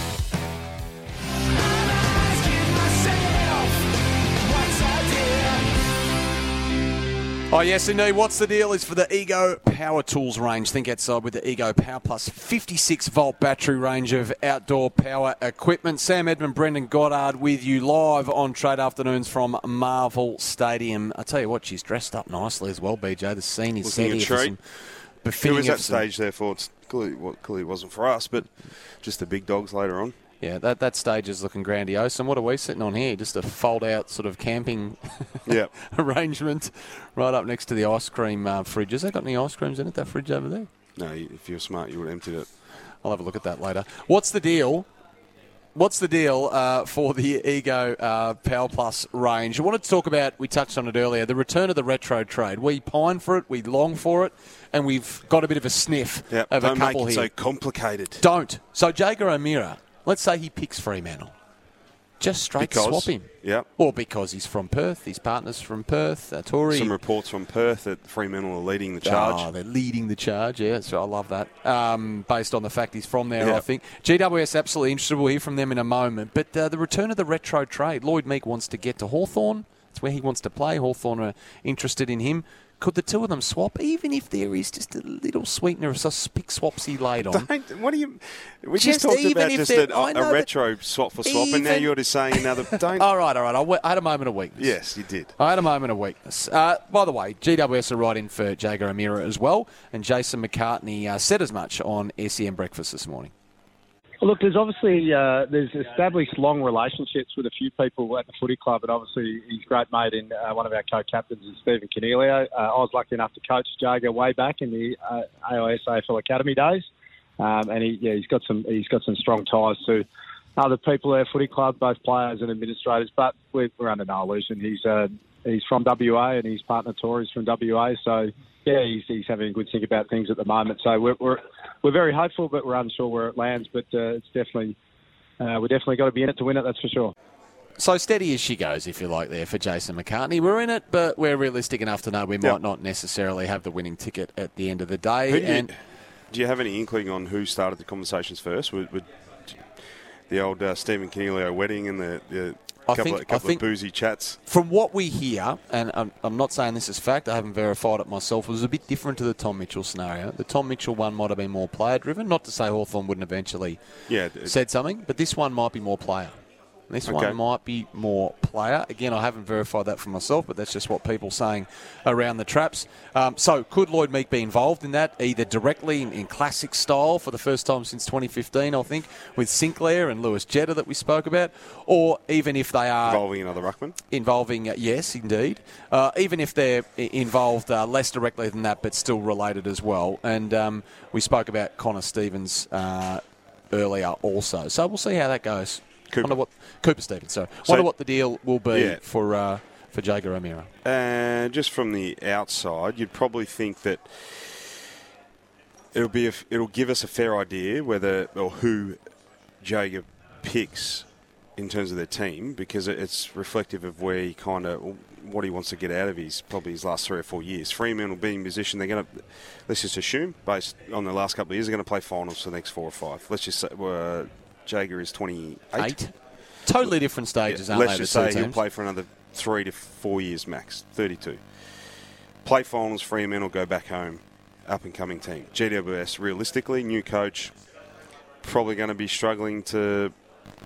Oh, yes, indeed. What's the deal is for the Ego Power Tools range. Think outside with the Ego Power Plus 56 volt battery range of outdoor power equipment. Sam Edmund, Brendan Goddard with you live on Trade Afternoons from Marvel Stadium. I tell you what, she's dressed up nicely as well, BJ. The scene is Looking set a here treat. some was that stage there for? It's clearly, well, clearly wasn't for us, but just the big dogs later on. Yeah, that, that stage is looking grandiose. And what are we sitting on here? Just a fold out sort of camping Yeah. arrangement right up next to the ice cream uh, fridge. Has that got any ice creams in it, that fridge over there? No, if you're smart, you would have emptied it. I'll have a look at that later. What's the deal? What's the deal uh, for the Ego uh, Power Plus range? I wanted to talk about, we touched on it earlier, the return of the retro trade. We pine for it, we long for it, and we've got a bit of a sniff Yep. of Don't a make couple it here. so complicated. Don't. So Jaeger O'Meara, let's say he picks Fremantle. Just straight Because- swap him. Yep. Or because he's from Perth, his partner's from Perth, uh, Tory. Some reports from Perth that Fremantle are leading the charge. Oh, they're leading the charge. Yeah, so I love that. Um, based on the fact he's from there, Yeah. I think. GWS absolutely interested. We'll hear from them in a moment. But uh, the return of the retro trade. Lloyd Meek wants to get to Hawthorn. It's where he wants to play. Hawthorn are interested in him. Could the two of them swap, even if there is just a little sweetener of pick swaps he laid on? Don't, what do you? We Just just, talked even about just a, I a retro swap for swap, and now you're just saying another. Don't. All right, all right. I had a moment of weakness. Yes, you did. I had a moment of weakness. Uh, by the way, GWS are right in for Jaeger O'Meara as well, and Jason McCartney uh, said as much on SEN Breakfast this morning. Look, there's obviously uh, there's established long relationships with a few people at the footy club, and obviously he's great mate in uh, one of our co-captains is Stephen Coniglio. Uh, I was lucky enough to coach Jago way back in the uh, AIS AFL Academy days, um, and he, yeah, he's got some he's got some strong ties to other people at our footy club, both players and administrators. But we're, we're under no illusion. He's uh, he's from WA, and his partner Tori's from WA, so yeah, he's, he's having a good think about things at the moment. So we're we're, we're very hopeful, but we're unsure where it lands. But uh, it's definitely uh, we definitely got to be in it to win it. That's for sure. So steady as she goes, if you like, there for Jason McCartney. We're in it, but we're realistic enough to know we might Yep. not necessarily have the winning ticket at the end of the day. Who do, you, and do you have any inkling on who started the conversations first? Would, would the old uh, Stephen Coniglio wedding and the, the I couple, think- of, I think- of boozy chats? from what we hear, and I'm, I'm not saying this is fact, I haven't verified it myself, it was a bit different to the Tom Mitchell scenario. The Tom Mitchell one might have been more player driven. Not to say Hawthorn wouldn't eventually Yeah, said something, but this one might be more player. This Okay. one might be more player. Again, I haven't verified that for myself, but that's just what people saying around the traps. Um, so, could Lloyd Meek be involved in that, either directly in, in classic style for the first time since 2015, I think, with Sinclair and Lewis Jetta that we spoke about, or even if they are involving another ruckman. involving uh, yes indeed uh, even if they're involved uh, less directly than that but still related as well and um, we spoke about Connor Stephens uh, earlier also so we'll see how that goes Cooper. Wonder what Cooper Stephens so, So- wonder what the deal will be Yeah. for uh, for Jaeger O'Meara And just from the outside, you'd probably think that it'll be a, it'll give us a fair idea whether or who Jaeger picks in terms of their team because it's reflective of where he kind of what he wants to get out of his probably his last three or four years. Fremantle being in position, they're going to let's just assume based on the last couple of years, they're going to play finals for the next four or five. Let's just say uh, Jaeger is twenty eight. Totally different stages, Yeah, aren't let's they? just the say he'll play for another three to four years max, 32. Play finals, Fremantle go back home, up and coming team. GWS, realistically, new coach, probably going to be struggling to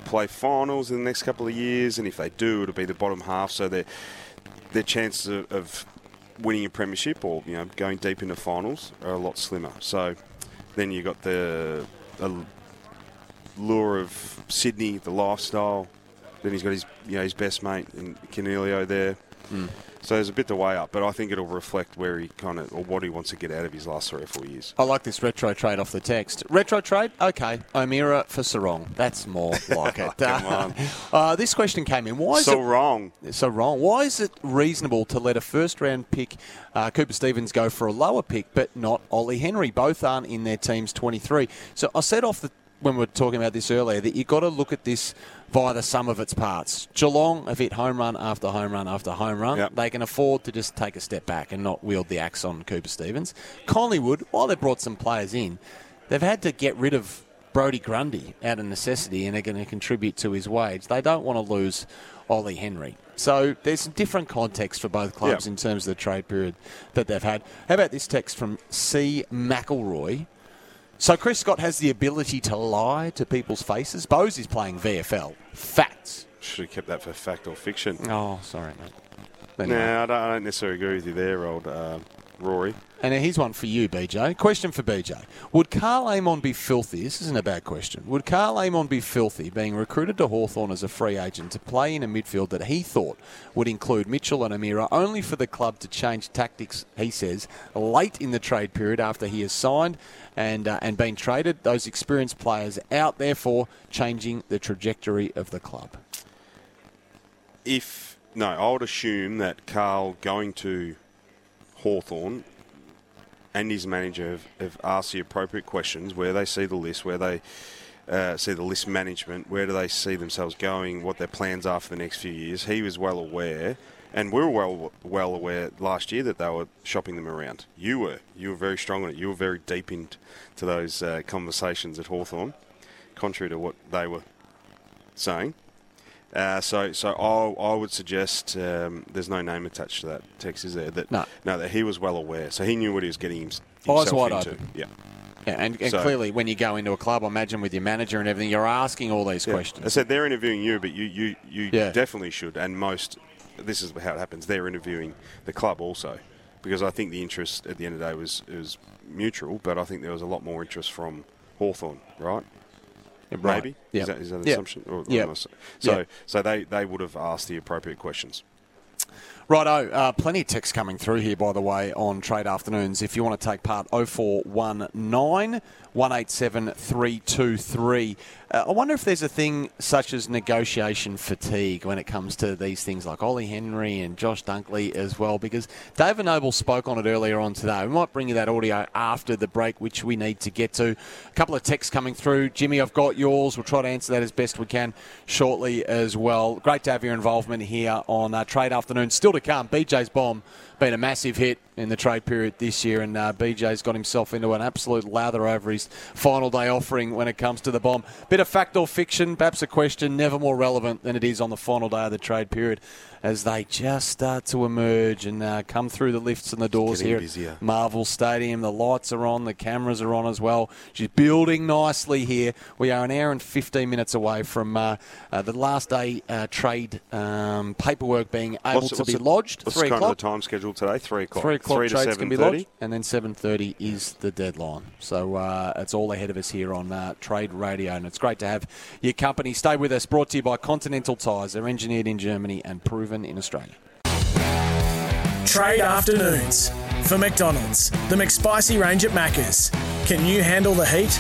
play finals in the next couple of years, and if they do, it'll be the bottom half, so their their chances of, of winning a premiership or you know going deep into finals are a lot slimmer. So then you got the, the lure of Sydney, the lifestyle. Then he's got his you know his best mate in Coniglio there. So there's a bit to weigh up, but I think it'll reflect where he kind of or what he wants to get out of his last three or four years. I like this retro trade off the text. Retro trade? Okay. O'Meara for Sarong. That's more like it. Come on. Uh, this question came in. Why is So it wrong. so wrong? Why is it reasonable to let a first round pick, uh, Cooper Stephens, go for a lower pick, but not Ollie Henry? Both aren't in their teams 23. So I said off the when we were talking about this earlier that you've got to look at this via the sum of its parts. Geelong have hit home run after home run after home run. Yep. They can afford to just take a step back and not wield the axe on Cooper Stephens. Collingwood, while they've brought some players in, they've had to get rid of Brodie Grundy out of necessity and they're going to contribute to his wage. They don't want to lose Ollie Henry. So there's some different context for both clubs Yeah. in terms of the trade period that they've had. How about this text from C. McElroy? So Chris Scott has the ability to lie to people's faces. Bowes is playing VFL. Facts. Should have kept that for fact or fiction. Oh, sorry, mate. No, Anyway. I, don't, I don't necessarily agree with you there, old uh, Rory. And here's one for you, BJ. Question for BJ. Would Karl Amon be filthy? This isn't a bad question. Would Karl Amon be filthy being recruited to Hawthorn as a free agent to play in a midfield that he thought would include Mitchell and O'Meara, only for the club to change tactics, he says, late in the trade period after he has signed and, uh, and been traded? Those experienced players out, therefore, changing the trajectory of the club. If no, I would assume that Karl going to Hawthorn and his manager have, have asked the appropriate questions where they see the list, where they uh, see the list management, where do they see themselves going, what their plans are for the next few years. He was well aware, and we were well well aware last year that they were shopping them around. You were, you were very strong on it. You were very deep into those uh, conversations at Hawthorn, contrary to what they were saying. Uh, so, so I, I would suggest um, there's no name attached to that text, is there? That No. that he was well aware, so he knew what he was getting him, Eyes himself wide into. open. Yeah, Yeah, and, and So- clearly, when you go into a club, I imagine with your manager and everything, you're asking all these Yeah. questions. I said they're interviewing you, but you, you, you Yeah. definitely should. And most, this is how it happens. They're interviewing the club also, because I think the interest at the end of the day was was mutual, but I think there was a lot more interest from Hawthorn, right? Right. Maybe Yeah. is that, is that an Yeah. assumption? Or, Yeah. So, Yeah. so they, they would have asked the appropriate questions. Righto, uh, plenty of text coming through here, by the way, on trade afternoons. If you want to take part, 0419 187 Uh, I wonder if there's a thing such as negotiation fatigue when it comes to these things like Ollie Henry and Josh Dunkley as well, because David Noble spoke on it earlier on today. We might bring you that audio after the break, which we need to get to. A couple of texts coming through. Jimmy, I've got yours. We'll try to answer that as best we can shortly as well. Great to have your involvement here on uh, Trade Afternoon. Still to come, BJ's Bomb been a massive hit in the trade period this year, and uh, BJ's got himself into an absolute lather over his final day offering when it comes to the bomb. Bit of fact or fiction, perhaps a question never more relevant than it is on the final day of the trade period as they just start to emerge and uh, come through the lifts and the doors here busier. at Marvel Stadium. The lights are on, the cameras are on as well. She's building nicely here. We are an hour and 15 minutes away from uh, uh, the last day uh, trade um, paperwork being able What's- to what's be the- lodged. What's Three kind o'clock. of the time schedule today? Three o'clock. Three o'clock Three to trades can be 7:30? lodged, and then seven thirty is the deadline. So uh, it's all ahead of us here on uh, Trade Radio, and it's great to have your company. Stay with us. Brought to you by Continental Tires. They're engineered in Germany and proven in Australia. Trade afternoons for McDonald's. The McSpicy range at Macca's. Can you handle the heat?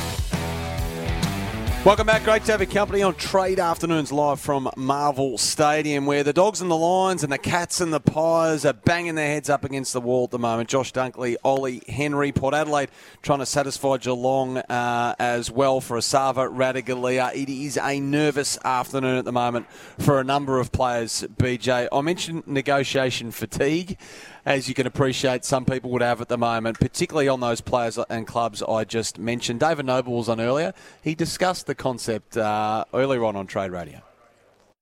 Welcome back. Great to have your company on Trade Afternoons live from Marvel Stadium, where the Dogs and the Lions and the Cats and the Pies are banging their heads up against the wall at the moment. Josh Dunkley, Ollie Henry, Port Adelaide trying to satisfy Geelong uh, as well for Esava Ratugolea. It is a nervous afternoon at the moment for a number of players, BJ. I mentioned negotiation fatigue as you can appreciate, some people would have at the moment, particularly on those players and clubs I just mentioned. David Noble was on earlier. He discussed the concept uh, earlier on on Trade Radio.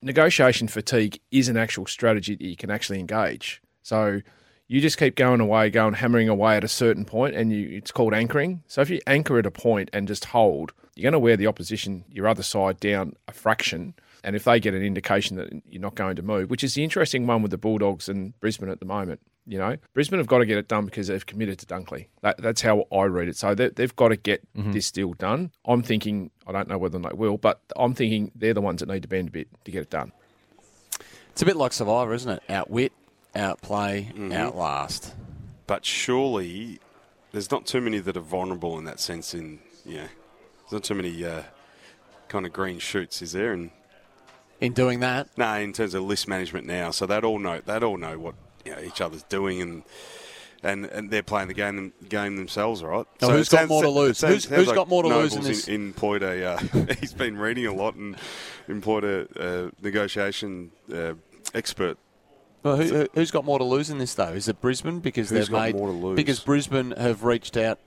Negotiation fatigue is an actual strategy that you can actually engage. So you just keep going away, going hammering away at a certain point, and you, it's called anchoring. So if you anchor at a point and just hold, you're going to wear the opposition, your other side, down a fraction. And if they get an indication that you're not going to move, which is the interesting one with the Bulldogs and Brisbane at the moment, you know, Brisbane have got to get it done because they've committed to Dunkley. That, that's how I read it. So they, have got to get Mm-hmm. this deal done. I'm thinking, I don't know whether they will, but I'm thinking they're the ones that need to bend a bit to get it done. It's a bit like Survivor, isn't it? Outwit, outplay, Mm-hmm. outlast. But surely there's not too many that are vulnerable in that sense. In yeah, there's not too many uh, kind of green shoots, is there? And In doing that, no, in terms of list management now, so they'd all know they'd all know what you know, each other's doing and. And, and they're playing the game game themselves, right? Now, who's got sounds- more to lose? sounds- Who's- who's like got more to lose in Noble's this? employed a. Uh, he's been reading a lot and employed a, a negotiation uh, expert well, who, who- who's got more to lose in this though? Is it Brisbane because Who's they've made more to lose? because Brisbane have reached out.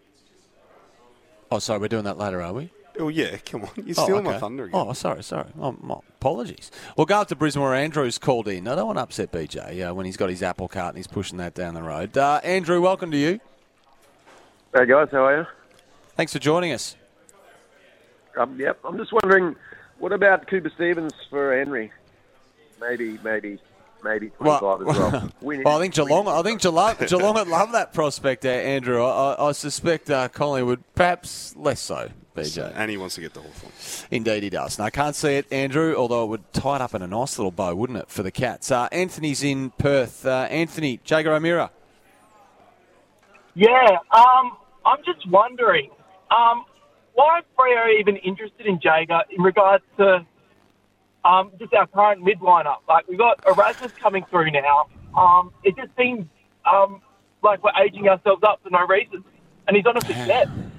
Oh, sorry, we're doing that later, are we? Oh yeah, come on, you're Oh, stealing my thunder again. Oh, sorry, sorry. Oh, my apologies. We'll go up to Brisbane where Andrew's called in. I don't want to upset BJ uh, when he's got his apple cart and he's pushing that down the road. Uh, Andrew, welcome to you. Hey guys, how are you? Thanks for joining us. Um, yep, I'm just wondering, what about Cooper Stephens for Henry? Maybe, maybe, maybe 25 Well, as well. Win- well, I think Geelong. I think Geelong, Geelong would love that prospect there, Andrew. I, I, I suspect uh, Collingwood perhaps less so. BJ. And he wants to get the Hawthorn. Indeed, he does. And I can't see it, Andrew, although it would tie it up in a nice little bow, wouldn't it, for the Cats? Uh, Anthony's in Perth. Uh, Anthony, Jaeger O'Meara. Yeah, um, I'm just wondering, um, why Freo even interested in Jaeger in regards to um, just our current mid lineup? Like we've got Erasmus coming through now. Um, it just seems um, like we're aging ourselves up for no reason, and he's on a success.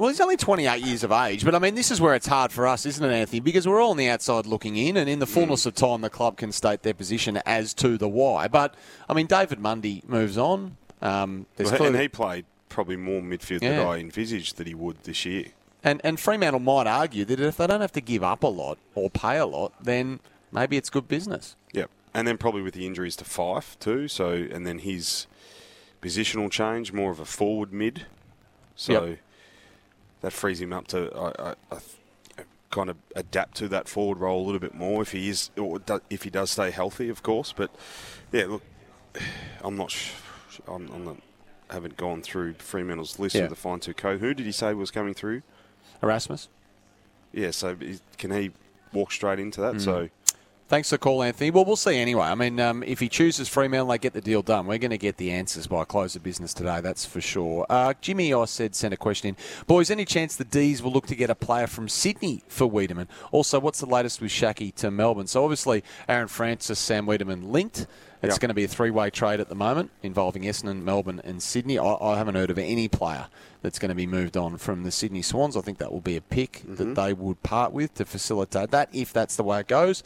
Well, he's only 28 years of age, but I mean, this is where it's hard for us, isn't it, Anthony? Because we're all on the outside looking in, and in the fullness of time, the club can state their position as to the why. But, I mean, David Mundy moves on. Um, there's Well, clearly- and he played probably more midfield Yeah. than I envisaged that he would this year. And and Fremantle might argue that if they don't have to give up a lot or pay a lot, then maybe it's good business. Yep. And then probably with the injuries to Fyfe too. So and then his positional change, more of a forward mid. So Yep. That frees him up to I, I, I kind of adapt to that forward role a little bit more if he is if he does stay healthy, of course. But yeah, look, I'm not. Sh- I'm, I'm not. Haven't gone through Fremantle's list Yeah. with the fine two comb. Who did he say was coming through? Erasmus. Yeah. So can he walk straight into that? Mm. So. Thanks for the call, Anthony. Well, we'll see anyway. I mean, um, if he chooses Fremantle, they get the deal done. We're going to get the answers by close of business today, that's for sure. Uh, Jimmy, I said, sent a question in. Boys, any chance the D's will look to get a player from Sydney for Weideman? Also, what's the latest with Schache to Melbourne? So, obviously, Aaron Francis, Sam Weideman linked. It's Yep. going to be a three-way trade at the moment involving Essendon, Melbourne, and Sydney. I, I haven't heard of any player that's going to be moved on from the Sydney Swans. I think that will be a pick that they would part with to facilitate that, if that's the way it goes.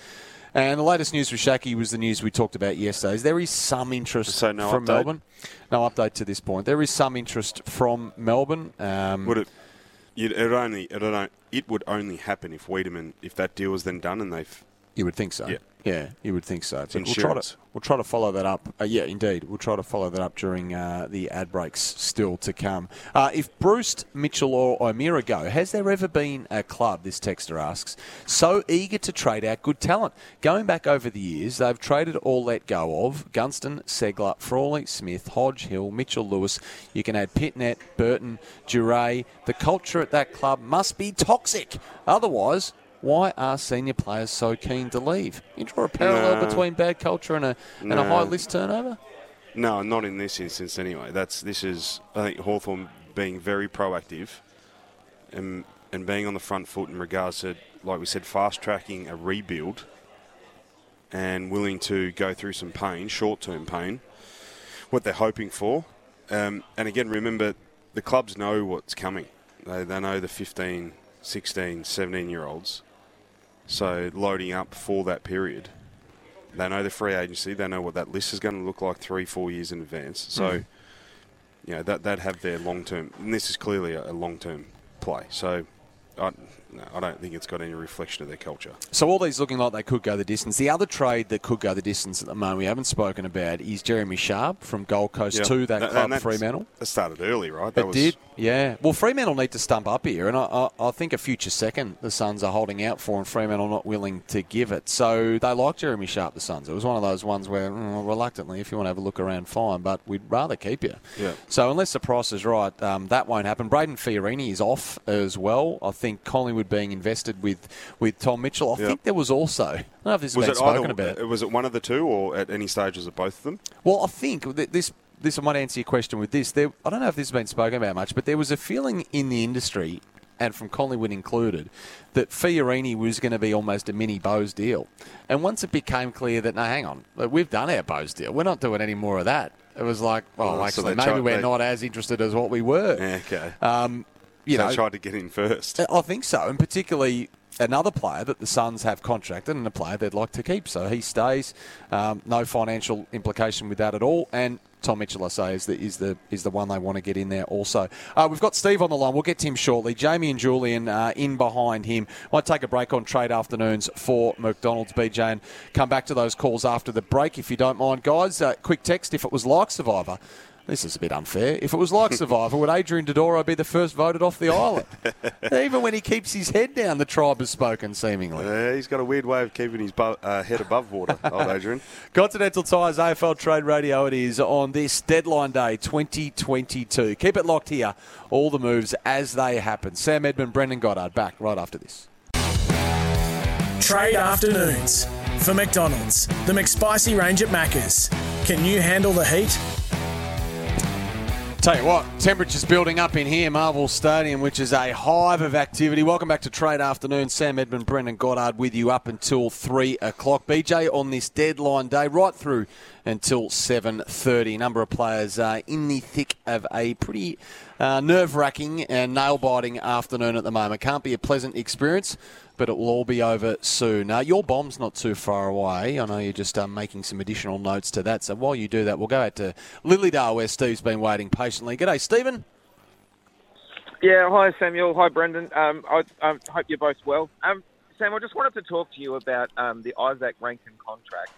And the latest news with Schache was the news we talked about yesterday. Is there is some interest So no from update? Melbourne. No update to this point. There is some interest from Melbourne. Um, Would it? It only it, it would only happen if Weideman if that deal was then done and they've. You would think so. Yeah. Yeah, you would think so. It's But we'll try to we'll try to follow that up. Uh, yeah, indeed, we'll try to follow that up during uh, the ad breaks still to come. Uh, if Bruce, Mitchell, or O'Meara go, has there ever been a club? This texter asks, so eager to trade out good talent. Going back over the years, they've traded or let go of Gunston, Segler, Frawley, Smith, Hodge, Hill, Mitchell, Lewis. You can add Pitnet, Burton, Duray. The culture at that club must be toxic. Otherwise. Why are senior players so keen to leave? You draw a parallel No. between bad culture and a and a high list turnover. No, not in this instance anyway. That's this is I think Hawthorn being very proactive and and being on the front foot in regards to, like we said, fast tracking a rebuild and willing to go through some pain, short term pain, what they're hoping for. Um, and again, remember, the clubs know what's coming. They, they know the 15, 16, 17 year olds. So loading up for that period. They know the free agency. They know what that list is going to look like three, four years in advance. So, Mhm. you know, that, they'd have their long term. And this is clearly a, a long term play. So, I, no, I don't think it's got any reflection of their culture. So all these looking like they could go the distance. The other trade that could go the distance at the moment we haven't spoken about is Jeremy Sharp from Gold Coast Yeah. to that And- club, Fremantle. That started early, right? That It was, did, yeah. Well, Fremantle need to stump up here, and I, I, I think a future second the Suns are holding out for, and Fremantle are not willing to give it. So they like Jeremy Sharp, the Suns. It was one of those ones where, mm, reluctantly, if you want to have a look around, fine, but we'd rather keep you. Yeah. So unless the price is right, um, that won't happen. Brayden Fiorini is off as well. I think Collingwood being invested with, with Tom Mitchell. I Yeah. think there was also. I don't know if this has was been it spoken either, about. Was it one of the two, or at any stages of both of them? Well, I think that this this I might answer your question with this. There, I don't know if this has been spoken about much, but there was a feeling in the industry, and from Collingwood included, that Fiorini was going to be almost a mini Bowes deal. And once it became clear that no, hang on, we've done our Bowes deal, we're not doing any more of that. It was like, Oh, actually, they maybe tried- we're they- not as interested as what we were. Yeah, okay. Um, you so know, they tried to get in first. I think so, and particularly another player that the Suns have contracted and a player they'd like to keep. So he stays. Um, no financial implication with that at all. And Tom Mitchell, I say, is the is the is the one they want to get in there. Also, uh, we've got Steve on the line. We'll get to him shortly. Jamie and Julian uh, in behind him. Might take a break on trade afternoons for McDonald's BJ and come back to those calls after the break if you don't mind, guys. Uh, quick text if it was like Survivor. This is a bit unfair. If it was like Survivor, would Adrian Dodoro be the first voted off the island? Even when he keeps his head down, the tribe has spoken, seemingly. Yeah, he's got a weird way of keeping his bu- uh, head above water, old Adrian. Continental Tires AFL Trade Radio. It is on this deadline day 2022. Keep it locked here. All the moves as they happen. Sam Edmund, Brendan Goddard back right after this. Trade afternoons for McDonald's. The McSpicy range at Macca's. Can you handle the heat? Tell you what, temperature's building up in here, Marvel Stadium, which is a hive of activity. Welcome back to Trade Afternoon. Sam Edmund, Brendan Goddard with you up until 3 o'clock. BJ on this deadline day, right through until 7.30. A number of players uh, in the thick of a pretty uh, nerve-wracking and nail-biting afternoon at the moment. Can't be a pleasant experience, but it will all be over soon. Uh, your bomb's not too far away. I know you're just um, making some additional notes to that. So while you do that, we'll go out to Lilydale where Steve's been waiting patiently. G'day, Stephen. Yeah, hi Samuel, hi Brendan. Um, I, I hope you're both well. Um, Sam, I just wanted to talk to you about um, the Izak Rankine contract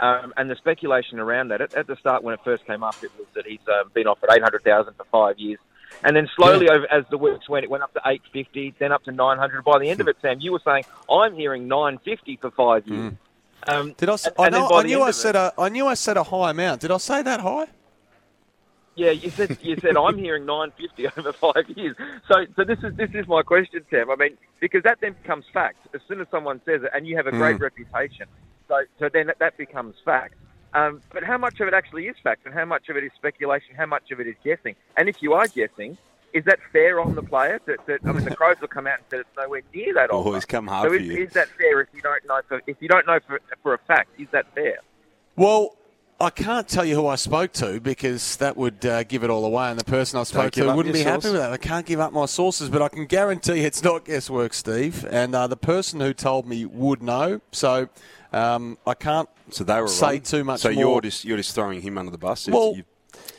um, and the speculation around that. At, at the start, when it first came up, it was that he's um, been offered eight hundred thousand for five years, and then slowly, over, as the weeks went, it went up to eight fifty, then up to nine hundred. By the end of it, Sam, you were saying I'm hearing nine fifty for five years. Um, Did I? and- I, know, I knew I said a. I knew I said a high amount. Did I say that high? Yeah, you said you said I'm hearing 950 over five years. So, so this is this is my question, Sam. I mean, because that then becomes fact as soon as someone says it, and you have a great Mm. reputation. So, so then that, that becomes fact. Um, but how much of it actually is fact, and how much of it is speculation? How much of it is guessing? And if you are guessing, is that fair on the player? To, to, I mean, the Crows will come out and say it's nowhere near that. Oh, offer. he's come hard so for is, you. is that fair if you don't know for if you don't know for for a fact? Is that fair? Well, I can't tell you who I spoke to because that would uh, give it all away, and the person I spoke to wouldn't your be happy source. with that. I can't give up my sources, but I can guarantee it's not guesswork, Steve. And uh, the person who told me would know, so um, I can't So they were say wrong. too much So more. you're just you're just throwing him under the bus. Well, you-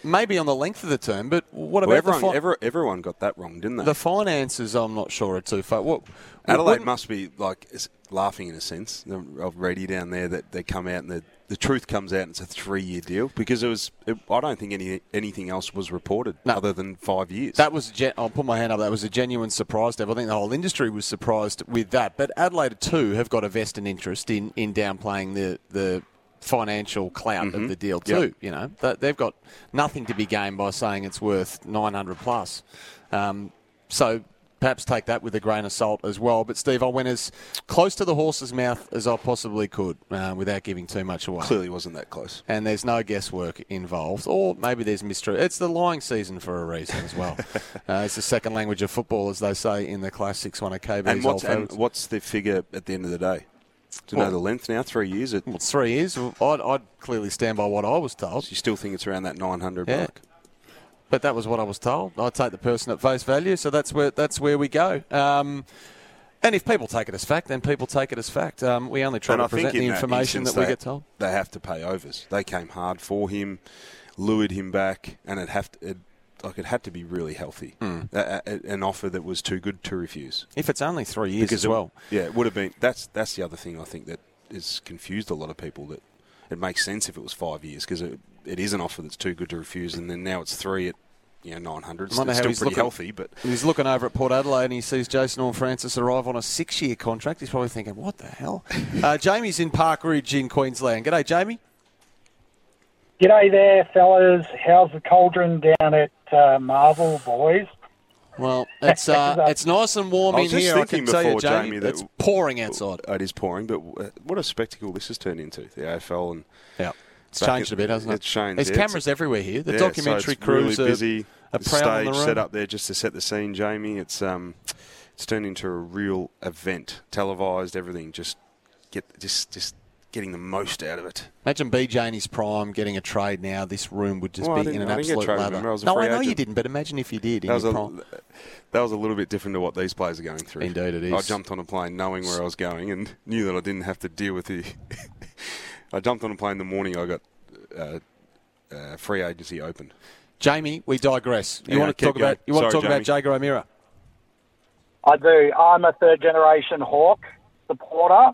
maybe on the length of the term, but what well, about the everyone, fi- every- everyone got that wrong, didn't they? the finances? I'm not sure are too far. What Adelaide must be like laughing in a sense of Ready down there that they come out and the, the truth comes out and it's a three year deal because it was it, I don't think any anything else was reported other than five years. That was, gen- I'll put my hand up. That was a genuine surprise, Dave. I think the whole industry was surprised with that. But Adelaide too have got a vested interest in in downplaying the the financial clout Mhm. of the deal too. Yep. You know, That- they've got nothing to be gained by saying it's worth nine hundred plus. Um, so perhaps take that with a grain of salt as well. But Steve, I went as close to the horse's mouth as I possibly could uh, without giving too much away. Clearly wasn't that close. And there's no guesswork involved, or maybe there's mystery. It's the lying season for a reason as well. uh, it's the second language of football, as they say in the classics 6 of KB's And what's, and what's the figure at the end of the day? Do you know the length now? Three years? It, Well, three years. I'd, I'd clearly stand by what I was told. you still think it's around that 900 Yeah. mark? But that was what I was told. I take the person at face value, so that's where that's where we go. Um, and if people take it as fact, then people take it as fact. Um, we only try and to I present in the information that we get told. They have to pay overs. They came hard for him, lured him back, and it have to, it, like it had to be really healthy. Hmm. A- a- an offer that was too good to refuse. If it's only three years as it- well. yeah, it would have been. That's that's the other thing I think that has confused a lot of people. That it makes sense if it was five years because it, it is an offer that's too good to refuse, and then now it's three at you know nine hundred. It's, wonder it's how still he's pretty looking- healthy, but He's looking over at Port Adelaide and he sees Jason Horne-Francis arrive on a six-year contract. He's probably thinking, "What the hell?" uh, Jamie's in Park Ridge in Queensland. G'day, Jamie. G'day there, fellas. How's the cauldron down at uh, Marvel, boys? Well, it's uh, it's nice and warm in here. I can tell you, Jamie, Jamie, that it's pouring outside. It is pouring, but uh, what a spectacle this has turned into the AFL and yeah, it's changed a bit, hasn't it? It's changed. There's yeah. cameras everywhere here. The yeah, so documentary it's crews really are- busy. are the proud on the stage set up there just to set the scene, Jamie. It's um, it's turned into a real event, televised, everything. Just get just just getting the most out of it. Imagine BJ in his prime getting a trade now. This room would just Well, be in an absolute lather. I no, I know you didn't, but imagine if you did in That was, a, prime. that was a little bit different to what these players are going through. Indeed it is. I jumped on a plane knowing where I was going and knew that I didn't have to deal with the. I jumped on a plane in the morning I got uh, uh, free agency opened. Jamie, we digress. You Yeah, want to keep talk about going. you want to Sorry, talk about Jaeger O'Meara? I do. I'm a third generation Hawk supporter.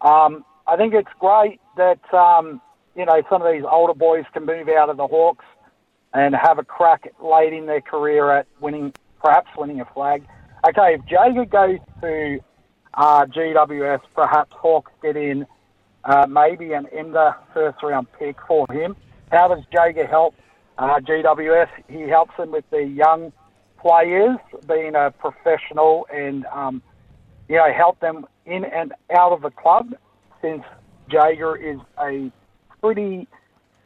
Um, I think it's great that um, you know some of these older boys can move out of the Hawks and have a crack late in their career at winning, perhaps winning a flag. Okay, if Jaeger goes to uh, GWS, perhaps Hawks get in uh, maybe an Ender first round pick for him. How does Jaeger help uh, GWS? He helps them with the young players, being a professional, and um, you know help them in and out of the club. Since Jaeger is a pretty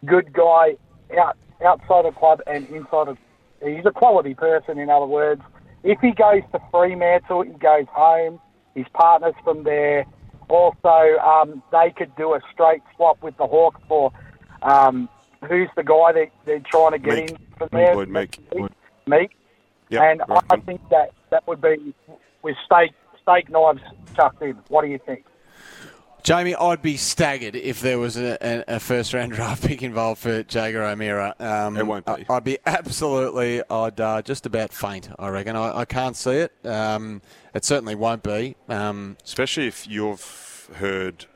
good guy out outside the club and inside of, he's a quality person. In other words, if he goes to Fremantle, he goes home. His partners from there. Also, um, they could do a straight swap with the Hawks for um, who's the guy that they're trying to get Meek. in from there. Lloyd Meek. Meek. Yep, and right I on. think that that would be with steak steak knives chucked in. What do you think? Jamie, I'd be staggered if there was a, a, a first round draft pick involved for Jaeger O'Meara. Um, It won't be. I- I'd be absolutely, I'd uh, just about faint. I reckon. I, I can't see it. Um, it certainly won't be. Um, Especially if you've heard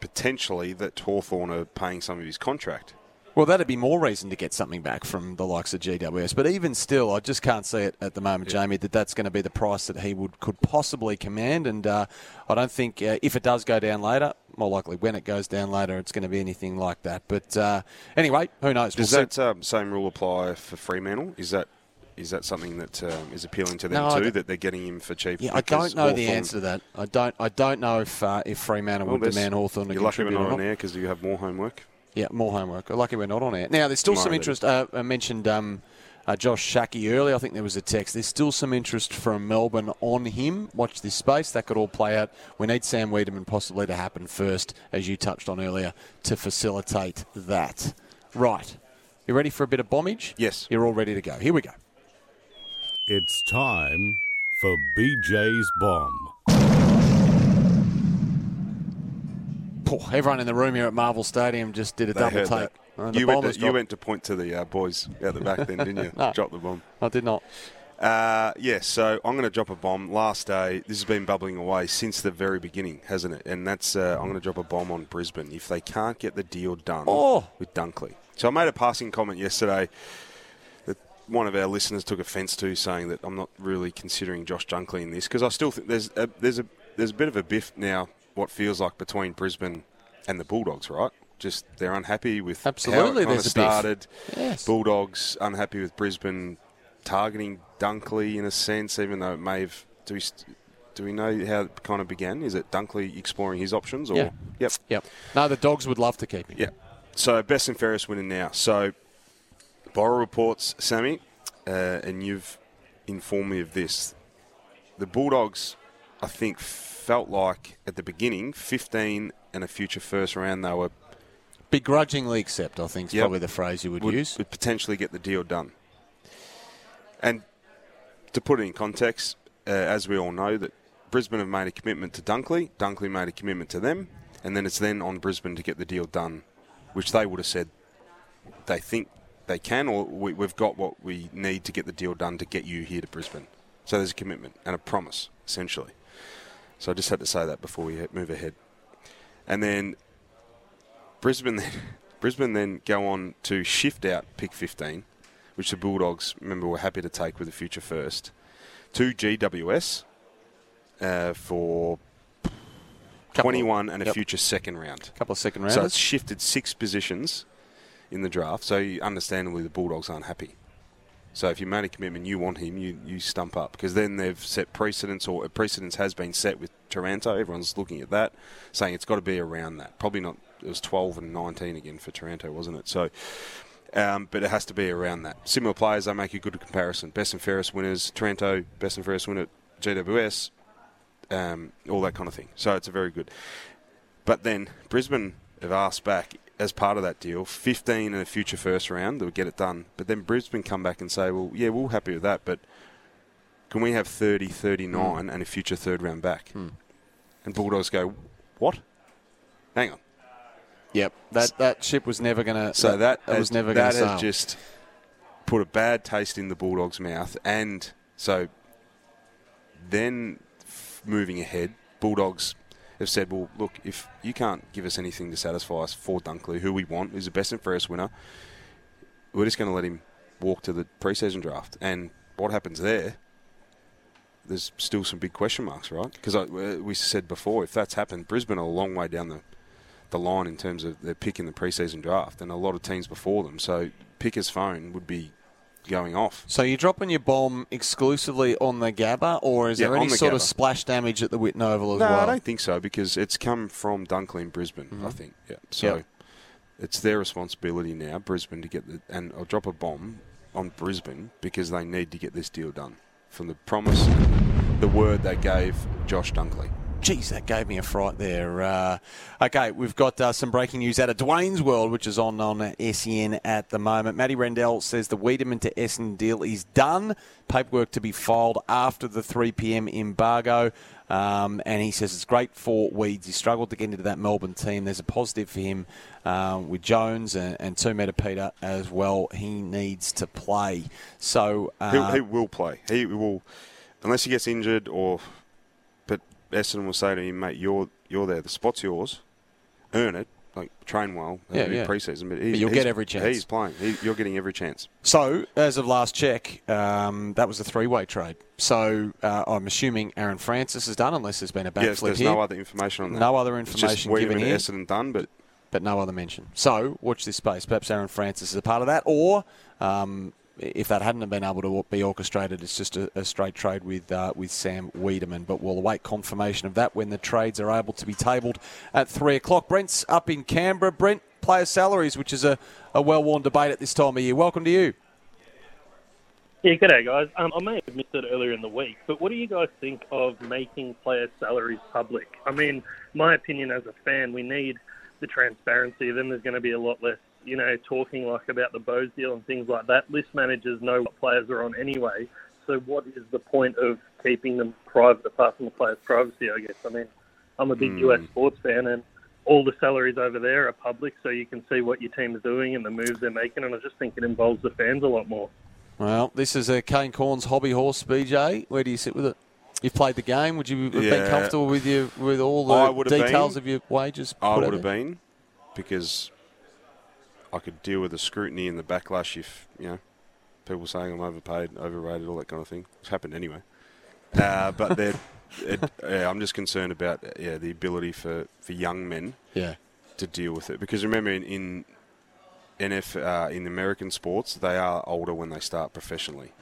potentially that Hawthorn are paying some of his contract. Well, that'd be more reason to get something back from the likes of GWS. But even still, I just can't see it at the moment, Jamie. That that's going to be the price that he would could possibly command. And uh, I don't think uh, if it does go down later, more likely when it goes down later, it's going to be anything like that. But uh, anyway, who knows? Does We'll that um, same rule apply for Fremantle? Is that is that something that um, is appealing to them No, too? that they're getting him for cheap? Yeah, I don't know the answer to that. I don't. I don't know if uh, if Fremantle Well, would demand Hawthorn to You're lucky we're not on air because you have more homework. Yeah, more homework. Lucky we're not on air. Now, there's still some Tomorrow, interest. Uh, I mentioned um, uh, Josh Schache earlier. I think there was a text. There's still some interest from Melbourne on him. Watch this space. That could all play out. We need Sam Weideman possibly to happen first, as you touched on earlier, to facilitate that. Right. You ready for a bit of bombage? Yes. You're all ready to go. Here we go. It's time for BJ's Bomb. Poor, everyone in the room here at Marvel Stadium just did a They double take. Uh, You went, to, you went to point to the uh, boys out the back then, didn't you? No. Drop the bomb. I did not. Uh, yes, so I'm going to drop a bomb. Last day, this has been bubbling away since the very beginning, hasn't it? And that's uh, I'm going to drop a bomb on Brisbane if they can't get the deal done Oh. with Dunkley. So I made a passing comment yesterday that one of our listeners took offence to, saying that I'm not really considering Josh Dunkley in this because I still think there's a, there's a there's a bit of a biff now. What feels like between Brisbane and the Bulldogs, right? Just they're unhappy with how Absolutely, it kind of there's a biff. started. Yes. Bulldogs unhappy with Brisbane targeting Dunkley in a sense, even though it may have. Do we, do we know how it kind of began? Is it Dunkley exploring his options? Or Yeah. Yep. Yep. No, the dogs would love to keep him. Yeah. So best and fairest winning now. So Borrow reports, Sammy, uh, and you've informed me of this. The Bulldogs, I think, felt like at the beginning, 15 and a future first round, they were Begrudgingly accept, I think, is Yep. probably the phrase you would, use. Would potentially get the deal done. And to put it in context, uh, as we all know, that Brisbane have made a commitment to Dunkley, Dunkley made a commitment to them, and then it's then on Brisbane to get the deal done, which they would have said they think they can, or we, we've got what we need to get the deal done to get you here to Brisbane. So there's a commitment and a promise, essentially. So I just had to say that before we move ahead. And then Brisbane then, Brisbane then go on to shift out pick 15, which the Bulldogs, remember, were happy to take with the future first, to GWS uh, for 21 and a yep. future second round. A couple of second rounds. So it's shifted six positions in the draft. So you- understandably, the Bulldogs aren't happy. So if you made a commitment, you want him, you, you stump up because then they've set precedence, or a precedence has been set with Taranto. Everyone's looking at that, saying it's got to be around that. Probably not. It was 12 and 19 again for Taranto, wasn't it? So, um, but it has to be around that. Similar players, they make a good comparison. Best and fairest winners, Taranto, best and fairest winner, GWS, um, all that kind of thing. So it's a very good. But then Brisbane have asked back as part of that deal, 15 in a future first round that would get it done. But then Brisbane come back and say, well, yeah, we're happy with that, but can we have 30, 39 and a future third round back? Hmm. And Bulldogs go, what? Hang on. Yep. That that ship was never going to. So that, that was has- never going that to sail. has just put a bad taste in the Bulldogs' mouth, and so then f- moving ahead, Bulldogs have said, "Well, look, if you can't give us anything to satisfy us for Dunkley, who we want, who's the best and fairest winner, we're just going to let him walk to the preseason draft." And what happens there? There's still some big question marks, right? Because we said before, if that's happened, Brisbane are a long way down the the line in terms of their pick in the preseason draft, and a lot of teams before them. So Picker's phone would be going off. So you're dropping your bomb exclusively on the Gabba, or is Yeah, there any the sort of splash damage at the Whitten Oval as no, well? I don't think so because it's come from Dunkley in Brisbane. I think. Yeah. So Mm-hmm. Yep. it's their responsibility now, Brisbane, to get the and I'll drop a bomb on Brisbane because they need to get this deal done from the promise, the word they gave Josh Dunkley. Geez, that gave me a fright there. Uh, okay, we've got uh, some breaking news out of Dwayne's World, which is on on SEN at the moment. Matty Rendell says the Weideman to Essen deal is done. Paperwork to be filed after the 3 p.m. embargo. Um, and he says it's great for Weeds. He struggled to get into that Melbourne team. There's a positive for him uh, with Jones and, and two Peter as well. He needs to play. So uh, he, he will play. He will, unless he gets injured or. Essendon will say to him, "Mate, you're you're there. The spot's yours. Earn it. Like train well. Yeah, yeah. Preseason, but, But he's, you'll get every chance. He's playing. He, you're getting every chance. So, as of last check, um, that was a three-way trade. So, uh, I'm assuming Aaron Francis is done, unless there's been a backflip yes, there's here. no other information on that. No other It's information just given here. Essendon done, but but no other mention. So, watch this space. Perhaps Aaron Francis is a part of that, or um, if that hadn't been able to be orchestrated, it's just a, a straight trade with uh, with Sam Weideman. But we'll await confirmation of that when the trades are able to be tabled at three o'clock. Brent's up in Canberra. Brent, player salaries, which is a, a well-worn debate at this time of year. Welcome to you. Yeah, g'day guys. Um, I may have missed it earlier in the week, but what do you guys think of making player salaries public? I mean, my opinion as a fan, we need the transparency. Then there's going to be a lot less, you know, talking like about the Bowes deal and things like that. List managers know what players are on anyway. So what is the point of keeping them private apart from the players' privacy? I guess. I mean, I'm a big Hmm. US sports fan, and all the salaries over there are public, so you can see what your team is doing and the moves they're making. And I just think it involves the fans a lot more. Well, this is a Kane Cornes' hobby horse, BJ. Where do you sit with it? You've played the game. Would you have been comfortable with your with all the details been. of your wages? I would have been because I could deal with the scrutiny and the backlash if you know people saying I'm overpaid, overrated, all that kind of thing. It's happened anyway. Uh, but it, yeah, I'm just concerned about yeah the ability for, for young men Yeah. to deal with it because remember in, in NF uh, in American sports they are older when they start professionally.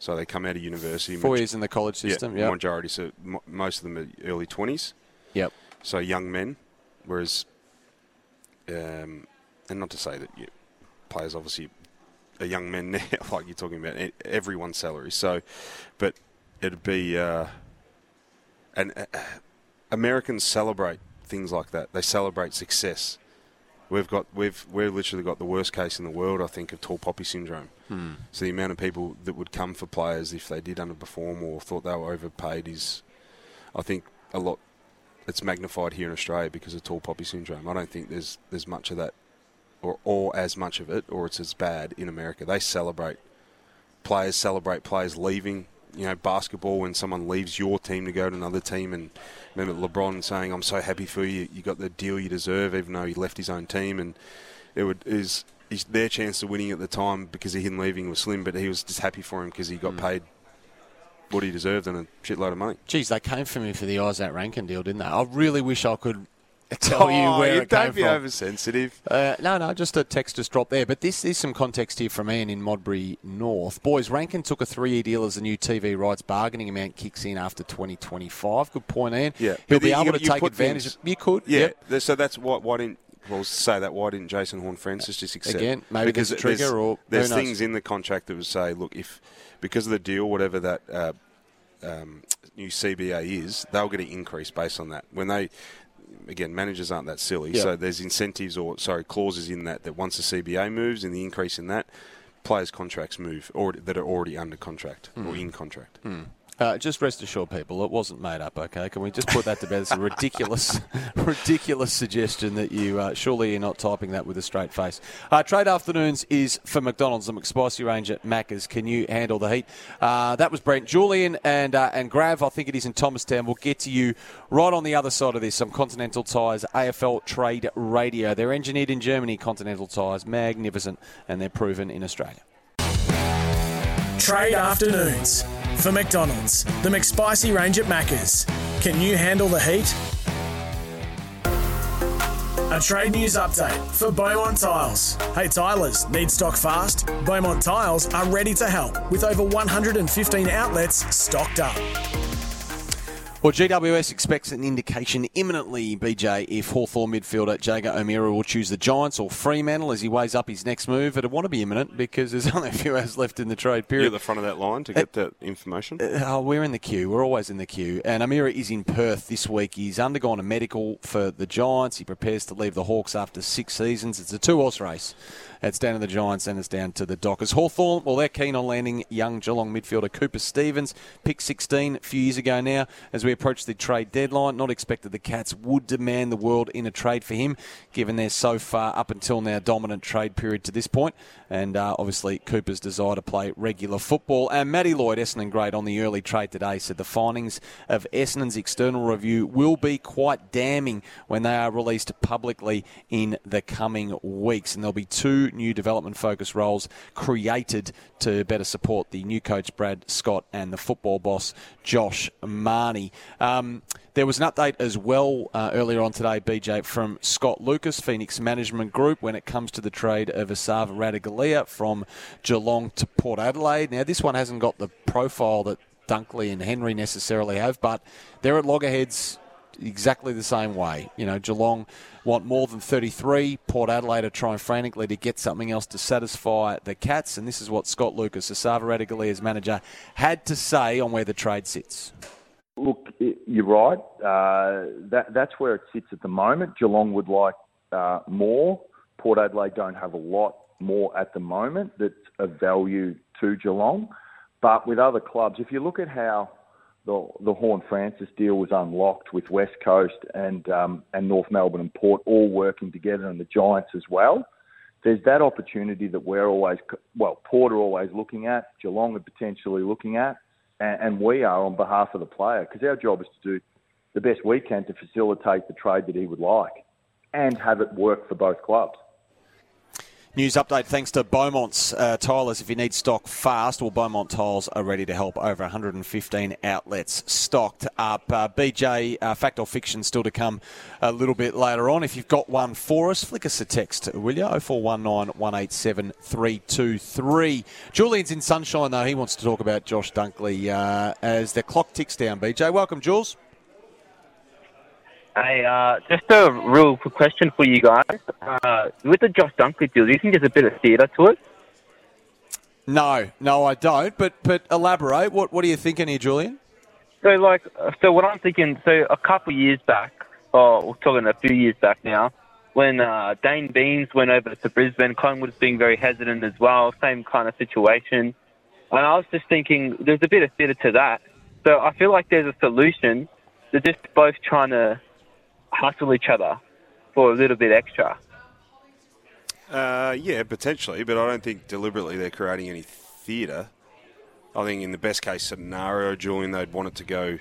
So they come out of university. Four years in the college Yeah, system, yep. majority. So mo most of them are early twenties. Yep. So young men, whereas, um, and not to say that you, players obviously are young men now, like you're talking about everyone's salary. So, but it'd be, uh, and uh, Americans celebrate things like that. They celebrate success. We've got we've we've literally got the worst case in the world, I think, of tall poppy syndrome. Hmm. So the amount of people that would come for players if they did underperform or thought they were overpaid is, I think, a lot. It's magnified here in Australia because of tall poppy syndrome. I don't think there's there's much of that, or or as much of it, or it's as bad in America. They celebrate players celebrate players leaving. You know, basketball when someone leaves your team to go to another team, and remember LeBron saying, "I'm so happy for you. You got the deal you deserve," even though he left his own team, and it would is his, their chance of winning at the time because of him leaving was slim, but he was just happy for him because he got hmm. paid what he deserved and a shitload of money. Geez, they came for me for the Izak Rankine deal, didn't they? I really wish I could tell you Oh, where you it came don't be from. oversensitive. Uh, no, no, just a text just dropped there. But this is some context here from Ian in Modbury North. Boys, Rankine took a three-year deal as the new TV rights bargaining amount kicks in after 2025. Good point, Ian. Yeah, He'll But be you- able to you take advantage. things- Of, you could, Yeah. yep. So that's why. Why didn't well say that? Why didn't Jason Horne-Francis just accept? Again, maybe there's a trigger there's, or there's things in the contract that would say, look, if because of the deal, whatever that uh, um, new CBA is, they'll get an increase based on that. When they again, managers aren't that silly, Yeah. so there's incentives or sorry clauses in that that once the CBA moves and the increase in that, players' contracts move or that are already under contract or Hmm. in contract. Uh, just rest assured, people, it wasn't made up. Okay, can we just put that to bed? It's a ridiculous, ridiculous suggestion that you uh, surely you're not typing that with a straight face. Uh, trade afternoons is for McDonald's, the McSpicy range at Macca's. Can you handle the heat? Uh, that was Brent, Julian, and uh, and Grav. I think it is in Thomastown. We'll get to you right on the other side of this. Some Continental Tires AFL Trade Radio. They're engineered in Germany. Continental Tires, magnificent, and they're proven in Australia. Trade afternoons for McDonald's, the McSpicy range at Macca's. Can you handle the heat? A trade news update for Beaumont Tiles. Hey Tilers, need stock fast? Beaumont Tiles are ready to help with over 115 outlets stocked up. Well, GWS expects an indication imminently, BJ, if Hawthorn midfielder Jaeger O'Meara will choose the Giants or Fremantle as he weighs up his next move. It'll want to be imminent because there's only a few hours left in the trade You're period. at the front of that line to get that information. Uh, oh, we're in the queue. We're always in the queue. And Amira is in Perth this week. He's undergone a medical for the Giants. He prepares to leave the Hawks after six seasons. It's a two horse race. It's down to the Giants and it's down to the Dockers. Hawthorn, well, they're keen on landing young Geelong midfielder Cooper Stephens, pick 16 a few years ago now. As we approach the trade deadline, not expected the Cats would demand the world in a trade for him, given their so far up until now dominant trade period to this point. And uh, obviously, Cooper's desire to play regular football. And Matty Lloyd, Essendon great on the early trade today, said the findings of Essendon's external review will be quite damning when they are released publicly in the coming weeks. And there'll be two new development focused roles created to better support the new coach Brad Scott and the football boss Josh Mahoney. Um, there was an update as well uh, earlier on today, BJ, from Scott Lucas, Phoenix Management Group, when it comes to the trade of Esava Ratugolea from Geelong to Port Adelaide. Now, this one hasn't got the profile that Dunkley and Henry necessarily have, but they're at loggerheads exactly the same way. You know, Geelong want more than 33. Port Adelaide are trying frantically to get something else to satisfy the Cats, and this is what Scott Lucas, Esava Ratugolea's manager, had to say on where the trade sits. Look, you're right. Uh, that that's where it sits at the moment. Geelong would like uh, more. Port Adelaide don't have a lot more at the moment that's of value to Geelong. But with other clubs, if you look at how the the Horne-Francis deal was unlocked with West Coast and um, and North Melbourne and Port all working together, and the Giants as well. There's that opportunity that we're always, well, Port are always looking at, Geelong are potentially looking at, and, and we are on behalf of the player because our job is to do the best we can to facilitate the trade that he would like and have it work for both clubs. News update thanks to Beaumont's uh, Tilers. If you need stock fast, well, Beaumont Tiles are ready to help. Over 115 outlets stocked up. Uh, BJ, uh, fact or fiction still to come a little bit later on. If you've got one for us, flick us a text, will you? 0419 187 323. Julian's in sunshine, though. He wants to talk about Josh Dunkley uh, as the clock ticks down. BJ, welcome, Jules. Hey, uh, just a real quick question for you guys. Uh, with the Josh Dunkley deal, do you think there's a bit of theatre to it? No, no, I don't. But but elaborate. What what are you thinking here, Julian? So, like, so what I'm thinking, so a couple years back, or we're talking a few years back now, when uh, Dayne Beams went over to Brisbane, Collingwood was being very hesitant as well, same kind of situation. And I was just thinking, there's a bit of theatre to that. So I feel like there's a solution. They're just both trying to hustle each other for a little bit extra. Uh, yeah, potentially, but I don't think deliberately they're creating any theatre. I think in the best case scenario, Julian, they'd want it to go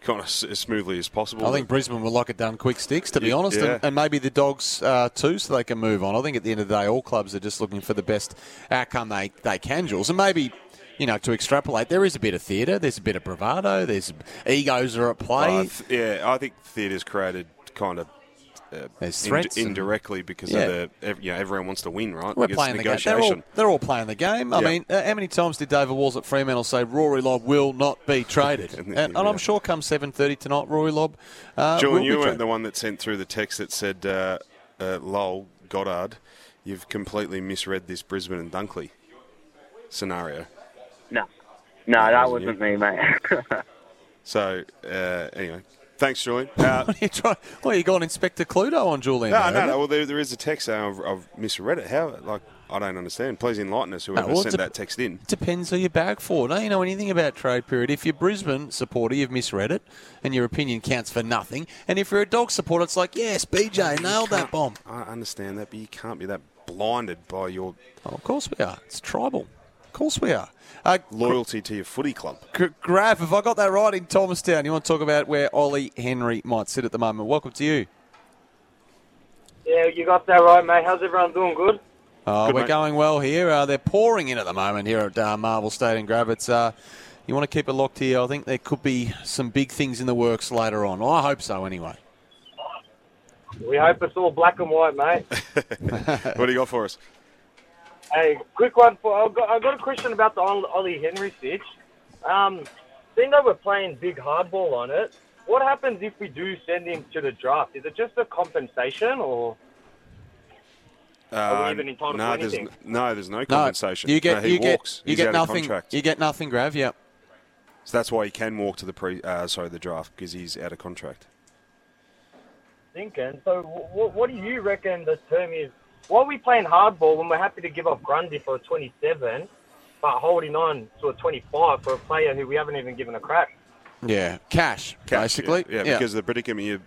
kind of s- as smoothly as possible. I think Brisbane would like it done quick sticks, to be Yeah, honest, yeah. and, and maybe the Dogs uh, too, so they can move on. I think at the end of the day, all clubs are just looking for the best outcome they, they can, Jules. And maybe, you know, to extrapolate, there is a bit of theatre, there's a bit of bravado, there's egos are at play. Uh, th- yeah, I think theatre's created kind of. Uh, There's ind- indirectly because Yeah. of the, you know, everyone wants to win, right? We're Because playing the game. They're all, they're all playing the game. I Yeah. mean, uh, how many times did David Walls at Fremantle say Rory Lobb will not be traded? and, and I'm sure come 7.30 tonight, Rory Lobb uh, you weren't the one that sent through the text that said, uh, uh, "Lol, Goddard, you've completely misread this Brisbane and Dunkley scenario." No, no, that That wasn't wasn't me, mate. So uh, anyway, thanks, Julian. Uh, what are you trying? Well, you got Inspector Cluedo on Julian. no, there, no, no. Well, there, there is a text saying I've, I've misread it. How? Like, I don't understand. Please enlighten us. Whoever No, well, sent it dep- that text in. It depends who you bag for. Don't you know anything about trade period? If you're Brisbane supporter, you've misread it, and your opinion counts for nothing. And if you're a dog supporter, it's like, yes, BJ nailed that bomb. I understand that, but you can't be that blinded by your. Oh, of course we are. It's tribal. Of course we are. Uh, loyalty to your footy club. G- Grab, have I got that right in Thomastown? You want to talk about where Ollie Henry might sit at the moment? Welcome to you. Yeah, you got that right, mate. How's everyone doing? Good? Uh, Good, we're mate. going well here. Uh, they're pouring in at the moment here at uh, Marvel Stadium, Grab. It's, uh, you want to keep it locked here. I think there could be some big things in the works later on. I hope so, anyway. We hope it's all black and white, mate. what do you got for us? Hey, quick one for I've got, I've got a question about the Ollie Henry stitch. Um, seeing that we're playing big hardball on it, what happens if we do send him to the draft? Is it just a compensation or? Are we Uh, even entitled no, to there's anything? n- no, there's no No, compensation. you get No, he you get walks. you He's get nothing. You get nothing, Grav. Yep. So that's why he can walk to the pre. Uh, sorry, the draft because he's out of contract. Thinking. So, what, what do you reckon the term is? Why are we playing hardball when we're happy to give up Grundy for a 27, but holding on to a 25 for a player who we haven't even given a crack? Yeah, cash, basically. Yeah, yeah, because the predicament you, that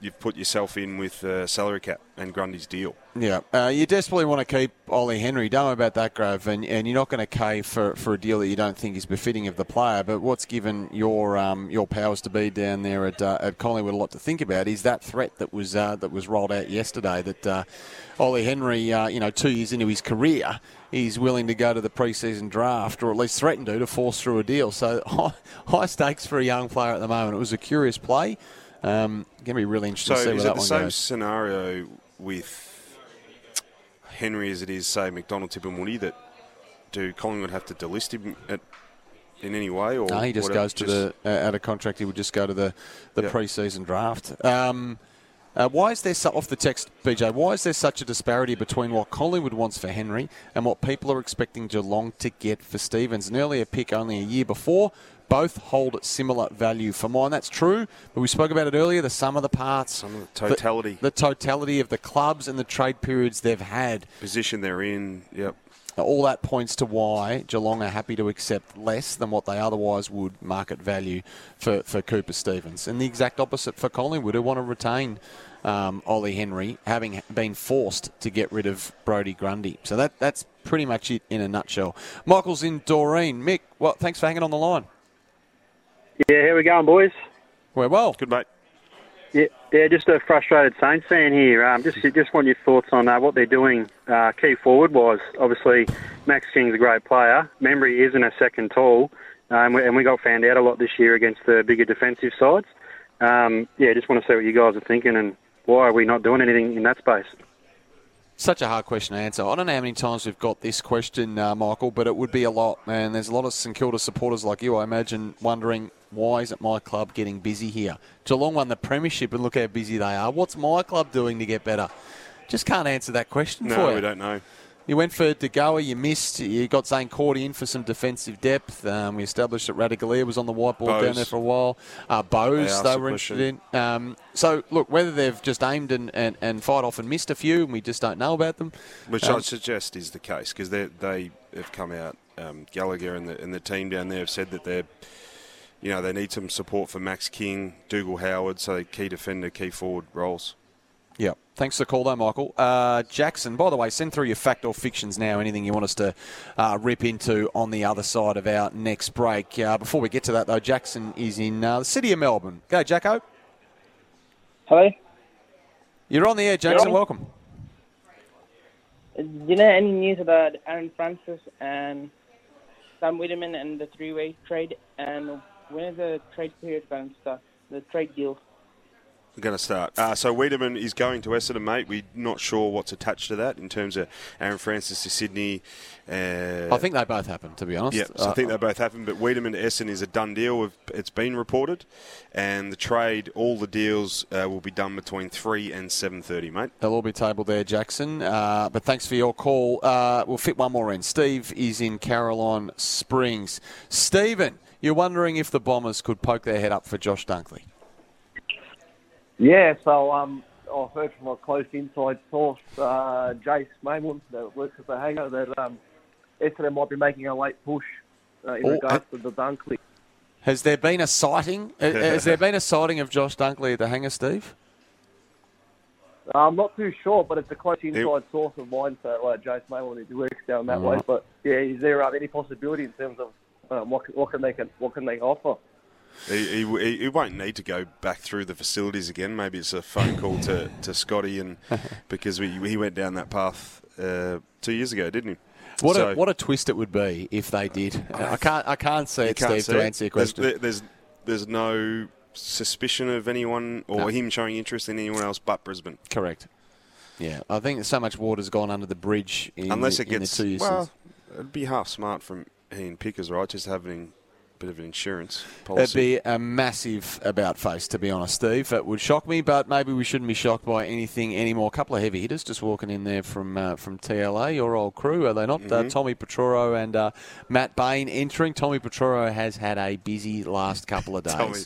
you've put yourself in with uh, salary cap and Grundy's deal. Yeah, uh, you desperately want to keep Ollie Henry. Don't worry about that, Grove, and, and you're not going to cave for, for a deal that you don't think is befitting of the player. But what's given your um, your powers to be down there at uh, at Collingwood a lot to think about is that threat that was uh, that was rolled out yesterday. That uh, Ollie Henry, uh, you know, two years into his career, he's willing to go to the preseason draft, or at least threaten to, to force through a deal. So high, high stakes for a young player at the moment. It was a curious play. Um, going to be really interesting So to see where is that it the one same goes. scenario with Henry as it is, say, McDonald-Tipungwuti? That do Collingwood have to delist him at, in any way, or No, he just whatever? goes to the uh, out of contract. He would just go to the the pre-season draft. Um, uh, why is there so, off the text, BJ? Why is there such a disparity between what Collingwood wants for Henry and what people are expecting Geelong to get for Stephens? An earlier pick only a year before. Both hold similar value for mine. That's true, but we spoke about it earlier. The sum of the parts, some of the totality. the, totality of the clubs and the trade periods they've had. position they're in. Yep. All that points to why Geelong are happy to accept less than what they otherwise would market value for, for Cooper Stephens. And the exact opposite for Collingwood, who want to retain um, Ollie Henry, having been forced to get rid of Brodie Grundy. So that that's pretty much it in a nutshell. Michael's in Doreen. Mick, well, thanks for hanging on the line. Yeah, here we going, boys. We're well. Good, mate. Yeah, Yeah, just a frustrated Saints fan here. Um, just just want your thoughts on uh, what they're doing uh, key forward wise. Obviously, Max King's a great player. Membrey isn't a second tall, um, and we got found out a lot this year against the bigger defensive sides. Um, yeah, just want to see what you guys are thinking and why are we not doing anything in that space? Such a hard question to answer. I don't know how many times we've got this question, uh, Michael, but it would be a lot. And there's a lot of St Kilda supporters like you, I imagine, wondering why isn't my club getting busy here? Geelong won the premiership, and look how busy they are. What's my club doing to get better? Just can't answer that question for you. No, we don't know. You went for De Goey, you missed. You got Zaine Cordy in for some defensive depth. Um, we established that Ratugolea was on the whiteboard down there for a while. Uh, They Bowes, asked they were interested in. Um, so, look, whether they've just aimed and, and, and fired off and missed a few and we just don't know about them. Which um, I'd suggest is the case because they they have come out. Um, Gallagher and the and the team down there have said that they're, you know, they need some support for Max King, Dougal Howard, so key defender, key forward roles. Yeah. Thanks for the call, though, Michael. Uh, Jackson, by the way, send through your fact or fictions now. Anything you want us to uh, rip into on the other side of our next break. Uh, before we get to that, though, Jackson is in uh, the city of Melbourne. Go, Jacko. Hello. You're on the air, Jackson. Welcome. Uh, Do you know any news about Aaron Francis and Sam Weideman and the three-way trade? And when is the trade period going to start? The trade deal. Going to start. Uh, so Weideman is going to Essendon, mate. We're not sure what's attached to that in terms of Aaron Francis to Sydney. Uh, I think they both happened, to be honest. Yeah, so Uh, I think they both happened. But Weideman to Essendon is a done deal. It's been reported, and the trade, all the deals uh, will be done between three and seven thirty, mate. They'll all be tabled there, Jackson. Uh, but thanks for your call. Uh, we'll fit one more in. Steve is in Caroline Springs. Stephen, you're wondering if the Bombers could poke their head up for Josh Dunkley. Yeah, so um, I've heard from a close inside source, uh, Jace Maymun, that works at the hangar, that um, Essendon might be making a late push uh, in Oh, regards to the Dunkley. Has there been a sighting? uh, Has there been a sighting of Josh Dunkley at the hangar, Steve? I'm not too sure, but it's a close inside source of mine, so uh, Jace Maymun, he works down that way. But yeah, is there um, any possibility in terms of um, what, what can they can, what can they offer? He, he, he- won't need to go back through the facilities again. Maybe it's a phone call to, to Scotty, and because we, he went down that path uh, two years ago, didn't he? What So- a what a twist it would be if they did. I can't I can't see it, can't Steve, see to it. answer your There's- question. there- There's, there's no suspicion of anyone or No. him showing interest in anyone else but Brisbane. Correct. Yeah, I think so much water's gone under the bridge in, Unless the, it gets in the two years well, it'd be half smart from Ian Pickers, right? Just having bit of an insurance It'd be a massive about face, to be honest, Steve. It would shock me, but maybe we shouldn't be shocked by anything anymore. A couple of heavy hitters just walking in there from uh, from TLA, your old crew, are they not? Uh, Mhm. Tommy Petroro and uh, Matt Bain entering. Tommy Petroro has had a busy last couple of days. Tommy-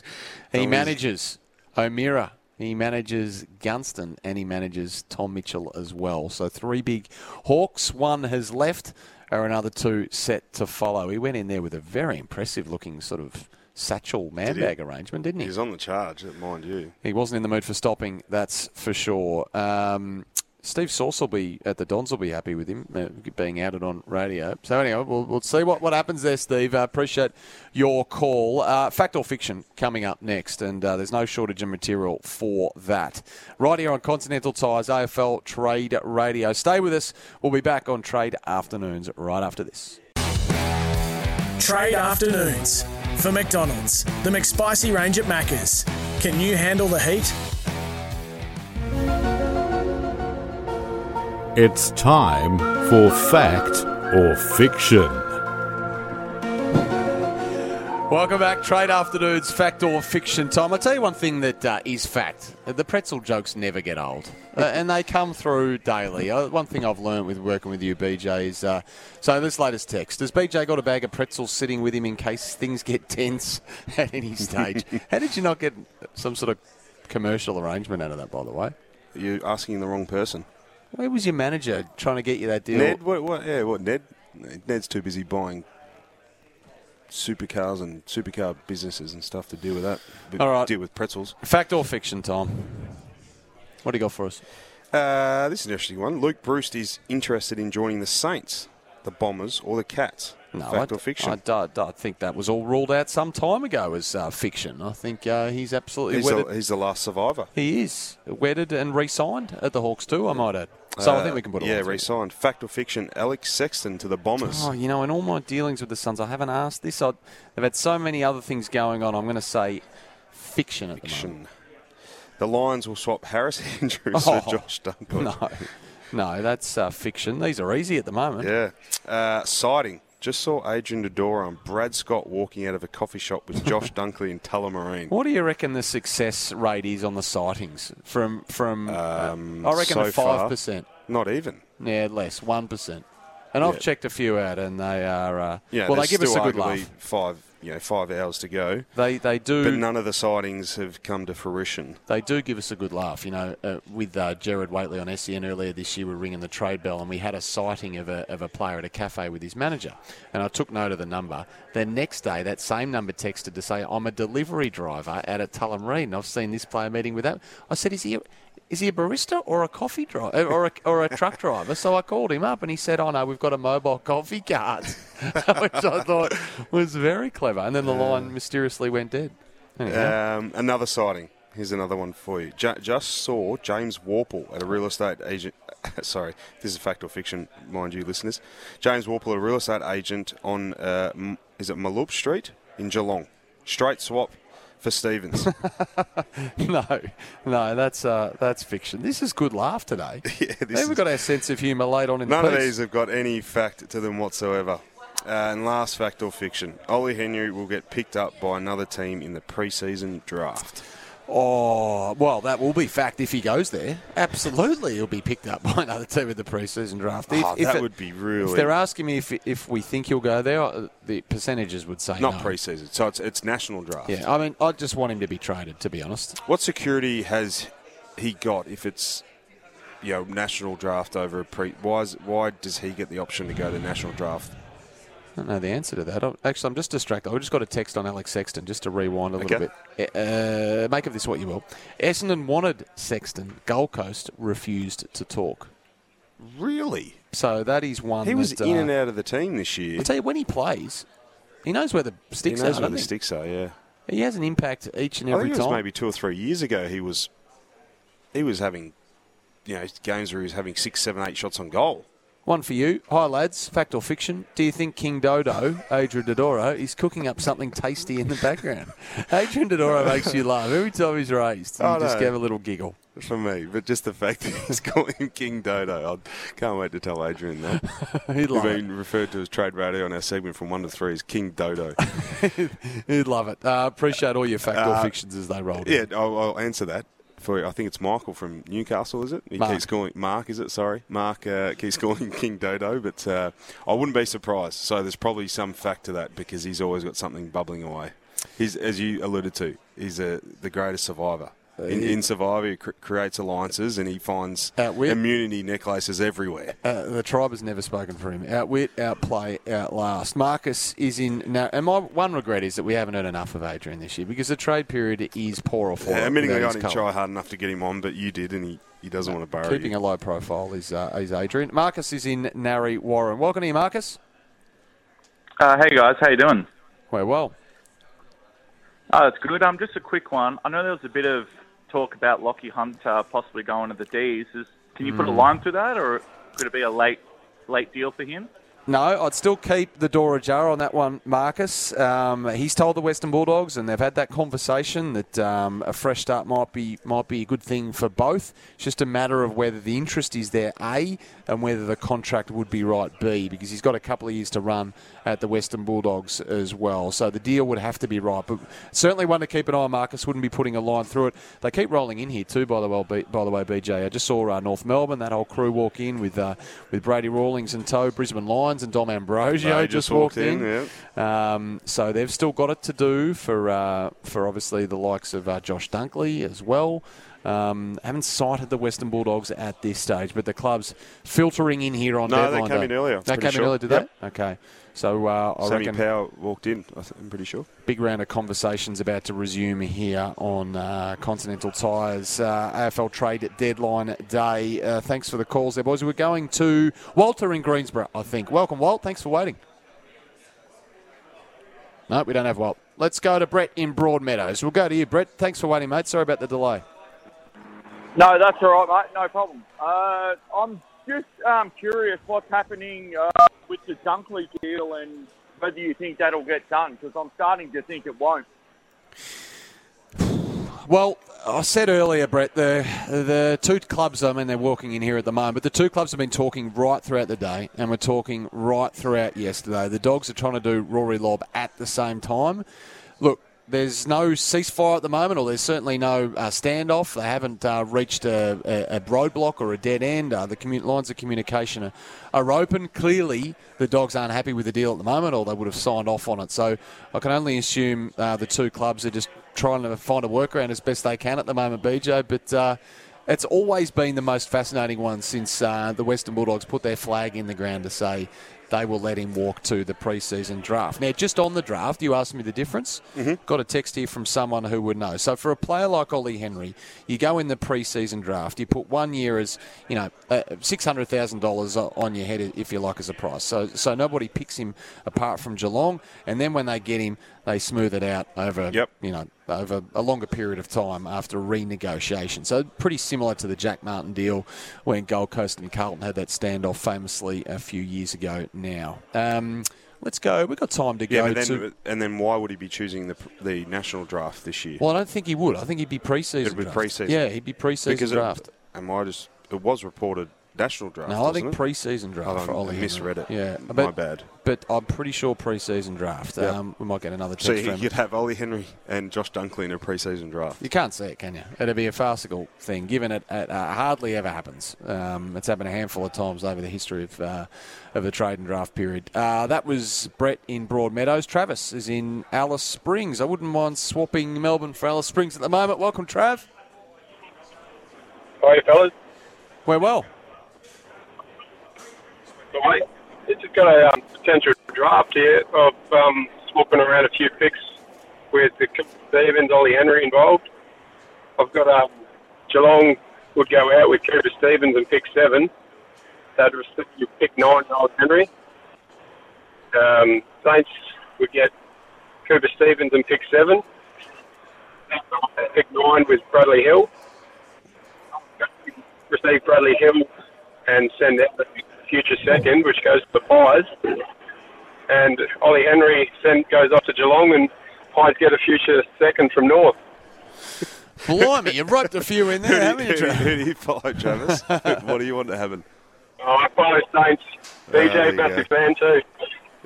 he Tommy's- manages O'Meara. He manages Gunston and he manages Tom Mitchell as well. So three big Hawks. One has left, or another two set to follow. He went in there with a very impressive looking sort of satchel man Did he? bag arrangement, didn't he? He's on the charge, mind you. He wasn't in the mood for stopping, that's for sure. Um, Steve Sauce will be at the Dons will be happy with him uh, being outed on radio. So anyway, we'll, we'll see what, what happens there, Steve. I appreciate your call. Uh, fact or fiction coming up next, and uh, there's no shortage of material for that. Right here on Continental Tires AFL Trade Radio. Stay with us. We'll be back on Trade Afternoons right after this. Trade afternoons for McDonald's. The McSpicy range at Macca's. Can you handle the heat? It's time for fact or fiction. Welcome back, Trade Afternoons, fact or fiction time. I'll tell you one thing that uh, is fact. The pretzel jokes never get old, uh, and they come through daily. Uh, one thing I've learned with working with you, BJ, is uh, so this latest text. Has BJ got a bag of pretzels sitting with him in case things get tense at any stage? How did you not get some sort of commercial arrangement out of that, by the way? You're asking the wrong person. Where was your manager trying to get you that deal? Ned, what, what, yeah, what, Ned? Ned's too busy buying supercars and supercar businesses and stuff to deal with that. But All right. Deal with pretzels. Fact or fiction, Tom? What do you got for us? Uh, this is an interesting one. Luke Breust is interested in joining the Saints. the Bombers, or the Cats? No, Fact I, or fiction? I, don't- I think that was all ruled out some time ago as uh, fiction. I think uh, he's absolutely he's, wedded. the, he's the last survivor. he is wedded and re-signed at the Hawks too. I might add. So I think we can put it. Uh, Yeah, re-signed. Fact or fiction? Alex Sexton to the Bombers. Oh, you know, in all my dealings with the Suns, I haven't asked this. I, they've had so many other things going on. I'm going to say fiction at the moment. The Lions will swap Harris Andrews Oh, for Josh Dunkley. No, no, that's uh, fiction. These are easy at the moment. Yeah. Uh, sighting. Just saw Adrian Dodoro and Brad Scott walking out of a coffee shop with Josh Dunkley in Tullamarine. What do you reckon the success rate is on the sightings? From from, Um, I reckon so a five percent. Not even. Yeah, less one percent. And I've checked a few out, and they are uh, Yeah, well. They give us a good laugh. Five, you know, five hours to go. They they do. But none of the sightings have come to fruition. They do give us a good laugh. You know, uh, with uh, Gerard Whateley on SEN earlier this year, we are ringing the trade bell and we had a sighting of a, of a player at a cafe with his manager. And I took note of the number. The next day, that same number texted to say, I'm a delivery driver out at a Tullamarine. I've seen this player meeting with that. I said, is he is he a barista or a coffee driver or a, or a truck driver? So I called him up and he said, oh no, we've got a mobile coffee cart, which I thought was very clever. And then the line mysteriously went dead. Um, another sighting. Here's another one for you. Ju- just saw James Worpel at a real estate agent. Sorry, this is fact or fiction, mind you, listeners. James Worpel, a real estate agent on uh, M- is it Malop Street in Geelong. Straight swap for Stephens. no, no, that's uh, that's fiction. This is good laugh today. yeah, this we've got our sense of humour late on in None the of piece. these have got any fact to them whatsoever. Uh, and last fact or fiction: Ollie Henry will get picked up by another team in the preseason draft. Oh, well, that will be fact if he goes there. Absolutely, he'll be picked up by another team in the preseason draft. If, Oh, if that would be really- If they're asking me if if we think he'll go there, uh, the percentages would say Not no. preseason, so it's it's national draft. Yeah, I mean, I just want him to be traded. To be honest, What security has he got if it's you know national draft over a pre? Why is, why does he get the option to go to national draft? I don't know the answer to that. I- Actually, I'm just distracted. I just got a text on Alex Sexton just to rewind a little Okay. bit. Uh, make of this what you will. Essendon wanted Sexton. Gold Coast refused to talk. Really? So that is one. He was that, in uh, and out of the team this year. I tell you, when he plays, he knows where the sticks are. he knows are. where the he? sticks are. Yeah. He has an impact each and I every think it was time. maybe two or three years ago. He was he was having you know games where he was having six, seven, eight shots on goal. One for you. Hi, lads. Fact or fiction? Do you think King Dodo, Adrian Dodoro, is cooking up something tasty in the background? Adrian Dodoro makes you laugh every time he's raised. You Oh, just no. have a little giggle. For me, but just the fact that he's calling him King Dodo, I can't wait to tell Adrian that. He'd We've love been referred to as trade radio on our segment from one to three as King Dodo. He'd love it. Uh, appreciate all your fact or Uh, fictions as they roll. in. Yeah, I'll, I'll answer that. For. I think it's Michael from Newcastle, is it? He Mark. keeps calling Mark, is it? Sorry, Mark uh, keeps calling King Dodo, but uh, I wouldn't be surprised. So there's probably some fact to that because he's always got something bubbling away. He's, as you alluded to, he's uh, the greatest survivor. In, in Survivor, he cr- creates alliances and he finds Outwit. immunity necklaces everywhere. Uh, the tribe has never spoken for him. Outwit, outplay, outlast. Marcus is in. Now, and my one regret is that we haven't heard enough of Adrian this year because the trade period is poorer for Yeah, him. admitting I without his didn't colour. try hard enough to get him on, but you did, and he, he doesn't want to borrow Keeping you. a low profile is uh, is Adrian. Marcus is in Narre Warren. Welcome to you, Marcus. Uh, hey guys, how you doing? We're well. Oh, that's good. Um, just a quick one. I know there was a bit of talk about Lachie Hunter possibly going to the D's. Is, can you put a Hmm. line through that, or could it be a late late deal for him? No, I'd still keep the door ajar on that one, Marcus. Um, he's told the Western Bulldogs, and they've had that conversation that um, a fresh start might be might be a good thing for both. It's just a matter of whether the interest is there, A, and whether the contract would be right, B, because he's got a couple of years to run at the Western Bulldogs as well. So the deal would have to be right, but certainly one to keep an eye on. Marcus wouldn't be putting a line through it. They keep rolling in here too, by the way. By the way, BJ, I just saw uh, North Melbourne that whole crew walk in with uh, with Brady Rawlings and tow. Brisbane Lions and Dom Ambrosio just, just walked, in, in. Um, so they've still got it to do for uh, for obviously the likes of uh, Josh Dunkley as well. Um, haven't sighted the Western Bulldogs at this stage, but the club's filtering in here on No, they came day. in earlier, They pretty came in earlier, did Yep. they? Okay. So uh, I Sammy reckon Power walked in. I th- I'm pretty sure. big round of conversations about to resume here on uh, Continental Tires uh, AFL trade deadline day. Uh, thanks for the calls there, boys. We're going to Walter in Greensboro, I think. Welcome, Walt. Thanks for waiting. No, we don't have Walt. Let's go to Brett in Broadmeadows. We'll go to you, Brett. Thanks for waiting, mate. Sorry about the delay. No, that's all right, mate. No problem. Uh, I'm just um, curious what's happening uh, with the Dunkley deal and whether you think that'll get done because I'm starting to think it won't. Well, I said earlier, Brett, the the two clubs. I mean, they're walking in here at the moment, but the two clubs have been talking right throughout the day, and we're talking right throughout yesterday. The Dogs are trying to do Rory Lobb at the same time. Look, there's no ceasefire at the moment, or there's certainly no uh, standoff. They haven't uh, reached a, a, a roadblock or a dead end. Uh, the commu- lines of communication are, are open. Clearly, the Dogs aren't happy with the deal at the moment, or they would have signed off on it. So I can only assume uh, the two clubs are just trying to find a workaround as best they can at the moment, BJ. But uh, it's always been the most fascinating one since uh, the Western Bulldogs put their flag in the ground to say they will let him walk to the preseason draft. Now, just on the draft, you asked me the difference. Got a text here from someone who would know. So, for a player like Ollie Henry, you go in the preseason draft, you put one year as, you know, uh, $600,000 on your head, if you like, as a price. So, so nobody picks him apart from Geelong. And then when they get him, they smooth it out over, yep. you know, over a longer period of time after renegotiation. So pretty similar to the Jack Martin deal when Gold Coast and Carlton had that standoff famously a few years ago now. Um, let's go. We've got time to Yeah, go but to... and then why would he be choosing the the national draft this year? Well, I don't think he would. I think he'd be pre-season It'd be draft. pre-season. Yeah, he'd be pre-season because draft. It, am I just? It was reported national draft. No, I think it? pre-season draft Oh, for I Ollie. Henry. misread it. Yeah, my but, bad. But I'm pretty sure pre-season draft. Yeah. Um, we might get another text So you from could have Ollie Henry and Josh Dunkley in a pre-season draft. You can't see it, can you? It'd be a farcical thing, given it, it uh, hardly ever happens. Um, it's happened a handful of times over the history of uh, of the trade and draft period. Uh, that was Brett in Broadmeadows. Travis is in Alice Springs. I wouldn't mind swapping Melbourne for Alice Springs at the moment. Welcome, Trav. Hi, fellas. We're well. So, mate, it's got a um, potential draft here of um, swapping around a few picks with the Stephens, Ollie Henry involved. I've got um, Geelong would go out with Cooper Stephens and pick seven. They'd receive you pick nine, Ollie Henry. Um, Saints would get Cooper Stephens and pick seven. Pick nine with Bradley Hill. Receive Bradley Hill and send out the future second, which goes to the Pies. And Ollie Henry send, goes off to Geelong, and Pies get a future second from North. Blimey, you've roped a few in there, haven't you, Who do you- Who do you follow, Travis? what do you want to happen? Oh, I follow Saints. there BJ, you massive go. fan too.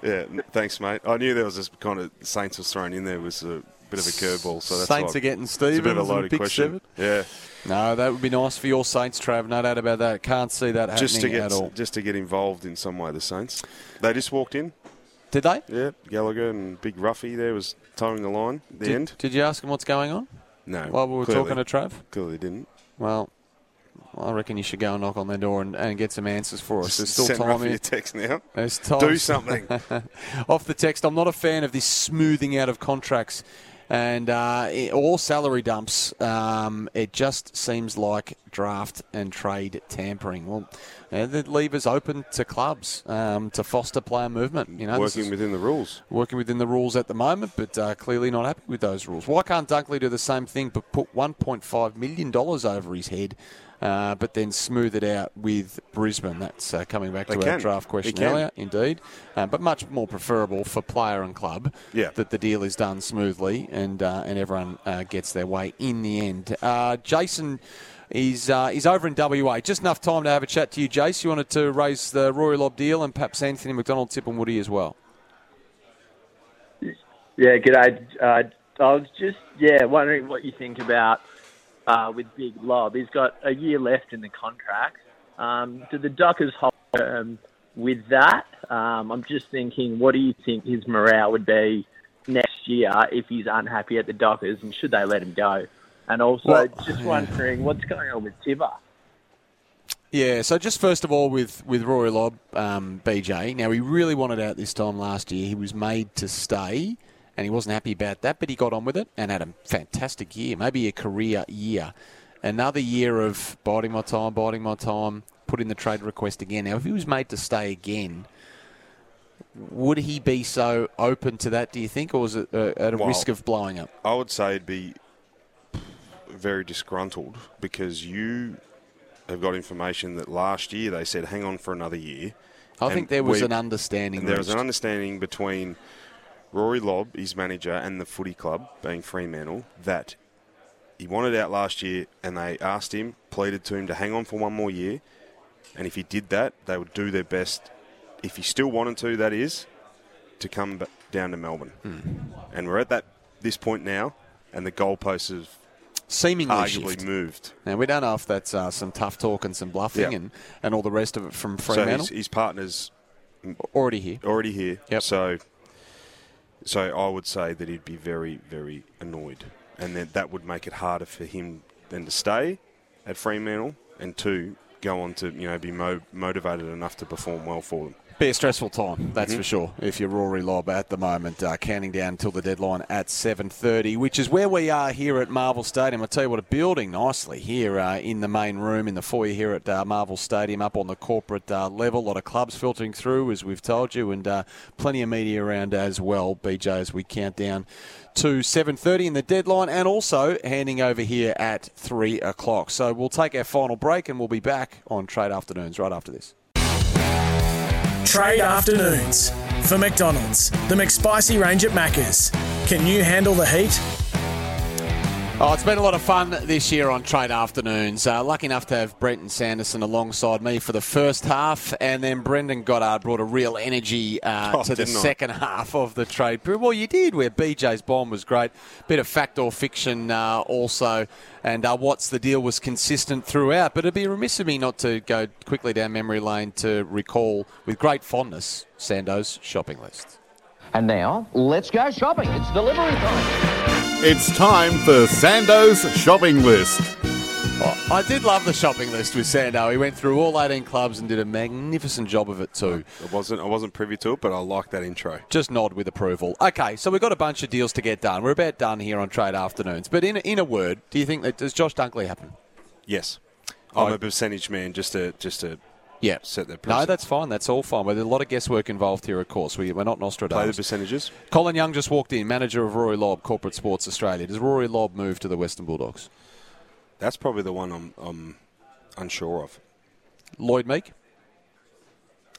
Yeah, thanks, mate. I knew there was this kind of Saints was thrown in there was a bit of a curveball. So that's Saints why are getting It's a bit of a Stephens and loaded pick question. Yeah, No, that would be nice for your Saints, Trav. No doubt about that. Can't see that happening just to get at all. just to get involved in some way. The Saints, they just walked in. Did they? Yeah, Gallagher and Big Ruffy there was towing the line. The did, end. Did you ask him what's going on? No. While we were clearly. talking to Trav? Clearly didn't. Well, I reckon you should go and knock on their door and, and get some answers for us. There's still Send time Ruffy a text now. There's time. Do something. Off the text, I'm not a fan of this smoothing out of contracts and uh, all salary dumps. Um, it just seems like draft and trade tampering. Well, the levers open to clubs um, to foster player movement. You know, Working within the rules. working within the rules at the moment, but uh, clearly not happy with those rules. Why can't Dunkley do the same thing but put $1.5 million over his head, uh, but then smooth it out with Brisbane? That's uh, coming back to They our can. draft question can. earlier, indeed. Uh, but much more preferable for player and club Yeah. that the deal is done smoothly and, uh, and everyone uh, gets their way in the end. Uh, Jason. Is, uh, is over in WA. Just enough time to have a chat to you, Jace. You wanted to raise the Rory Lobb deal and perhaps Anthony McDonald-Tipungwuti as well. Yeah, g'day. Uh, I was just yeah wondering what you think about uh, with Big Lobb. He's got a year left in the contract. Um, do the Dockers hold um, with that? Um, I'm just thinking, what do you think his morale would be next year if he's unhappy at the Dockers, and should they let him go? And also, Well, just wondering what's going on with Tiver. Yeah, so just first of all with, with Rory Lobb, um, BJ, now he really wanted out this time last year. He was made to stay and he wasn't happy about that, but he got on with it and had a fantastic year, maybe a career year. Another year of biding my time, biding my time, put in the trade request again. Now, if he was made to stay again, would he be so open to that, do you think, or was it uh, at a Well, risk of blowing up? I would say he'd be very disgruntled because you have got information that last year they said hang on for another year. I think there was an understanding and There was an understanding between Rory Lobb, his manager, and the footy club, being Fremantle, that he wanted out last year, and they asked him, pleaded to him to hang on for one more year, and if he did that, they would do their best. If he still wanted to, that is, to come down to Melbourne. And we're at that this point now, and the goalposts have Seemingly arguably shift. moved. Now we don't know if that's uh, some tough talk and some bluffing Yeah. and, and all the rest of it from So Fremantle. his, his partner's already here. Already here. Yep. So, so I would say that he'd be very, very annoyed, and then that would make it harder for him then to stay at Fremantle, and two, go on to you know be mo- motivated enough to perform well for them. Be a stressful time, that's Mhm. for sure. If you're Rory Lobb at the moment, uh, counting down until the deadline at 7:30, which is where we are here at Marvel Stadium. I tell you what, a building nicely here uh, in the main room in the foyer here at uh, Marvel Stadium, up on the corporate uh, level. A lot of clubs filtering through, as we've told you, and uh, plenty of media around as well. BJ, as we count down to 7.30 in the deadline and also handing over here at 3 o'clock. So we'll take our final break and we'll be back on Trade Afternoons right after this. Trade afternoons for McDonald's. The McSpicy range at Macca's. Can you handle the heat? Oh, it's been a lot of fun this year on Trade Afternoons. Uh, lucky enough to have Brenton Sanderson alongside me for the first half, and then Brendan Goddard brought a real energy uh, Oh, to the didn't I? second half of the trade period. Well, you did, where BJ's bomb was great. Bit of fact or fiction uh, also, and uh, what's the deal was consistent throughout. But it'd be remiss of me not to go quickly down memory lane to recall with great fondness Sando's shopping list. And now, let's go shopping. It's delivery time. It's time for Sando's shopping list. Oh, I did love the shopping list with Sando. He went through all 18 clubs and did a magnificent job of it too. I wasn't I wasn't privy to it, but I like that intro. Just nod with approval. Okay, so we've got a bunch of deals to get done. We're about done here on Trade Afternoons. But in, in a word, do you think that does Josh Dunkley happen? Yes, I'm Oh. a percentage man. Just to just to yeah set the No, that's fine. That's all fine. But there's a lot of guesswork involved here, of course. We, we're not Nostradamus. play the percentages. Colin Young just walked in, manager of Rory Lobb, Corporate Sports Australia. Does Rory Lobb move to the Western Bulldogs? That's probably the one I'm I'm unsure of. Lloyd Meek,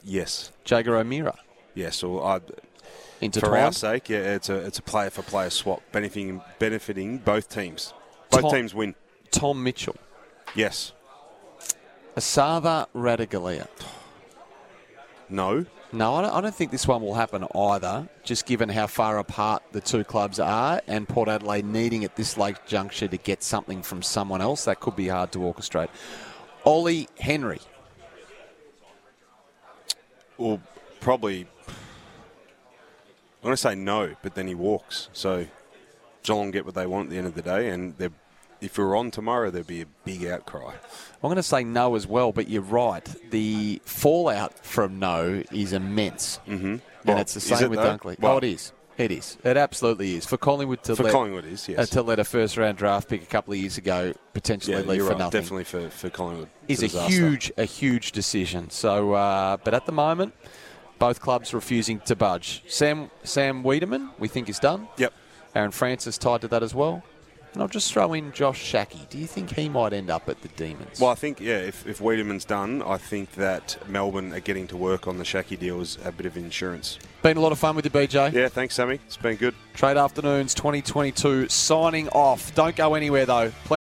Yes. Jager O'Meara. Yes, or uh, I, Intertwined? for our sake, yeah, it's a it's a player for player swap, benefiting benefiting both teams. Both Tom- teams win. Tom Mitchell, Yes. Esava Ratugolea. No. No, I don't, I don't think this one will happen either, just given how far apart the two clubs are and Port Adelaide needing at this late juncture to get something from someone else. That could be hard to orchestrate. Ollie Henry. Well, probably. I'm going to say no, but then he walks. So Geelong get what they want at the end of the day, and they're- if we were on tomorrow, there'd be a big outcry. I'm going to say no as well, but you're right. The fallout from no is immense. Mm-hmm. And Well, it's the same it with though? Dunkley. Well- oh, it is. It is. It absolutely is. For Collingwood to For let, Collingwood is, yes. uh, to let a first round draft pick a couple of years ago potentially Yeah, leave for right. nothing. Definitely for, for Collingwood. is It's a huge, a huge decision. So, uh, but at the moment, both clubs refusing to budge. Sam Sam Weideman, we think is done. Yep. Aaron Francis tied to that as well. And I'll just throw in Josh Schache. Do you think he might end up at the Demons? Well, I think yeah. If if Weideman's done, I think that Melbourne are getting to work on the Schache deal as a bit of insurance. Been a lot of fun with you, BJ. Yeah, thanks, Sammy. It's been good. Trade Afternoons 2022 signing off. Don't go anywhere though.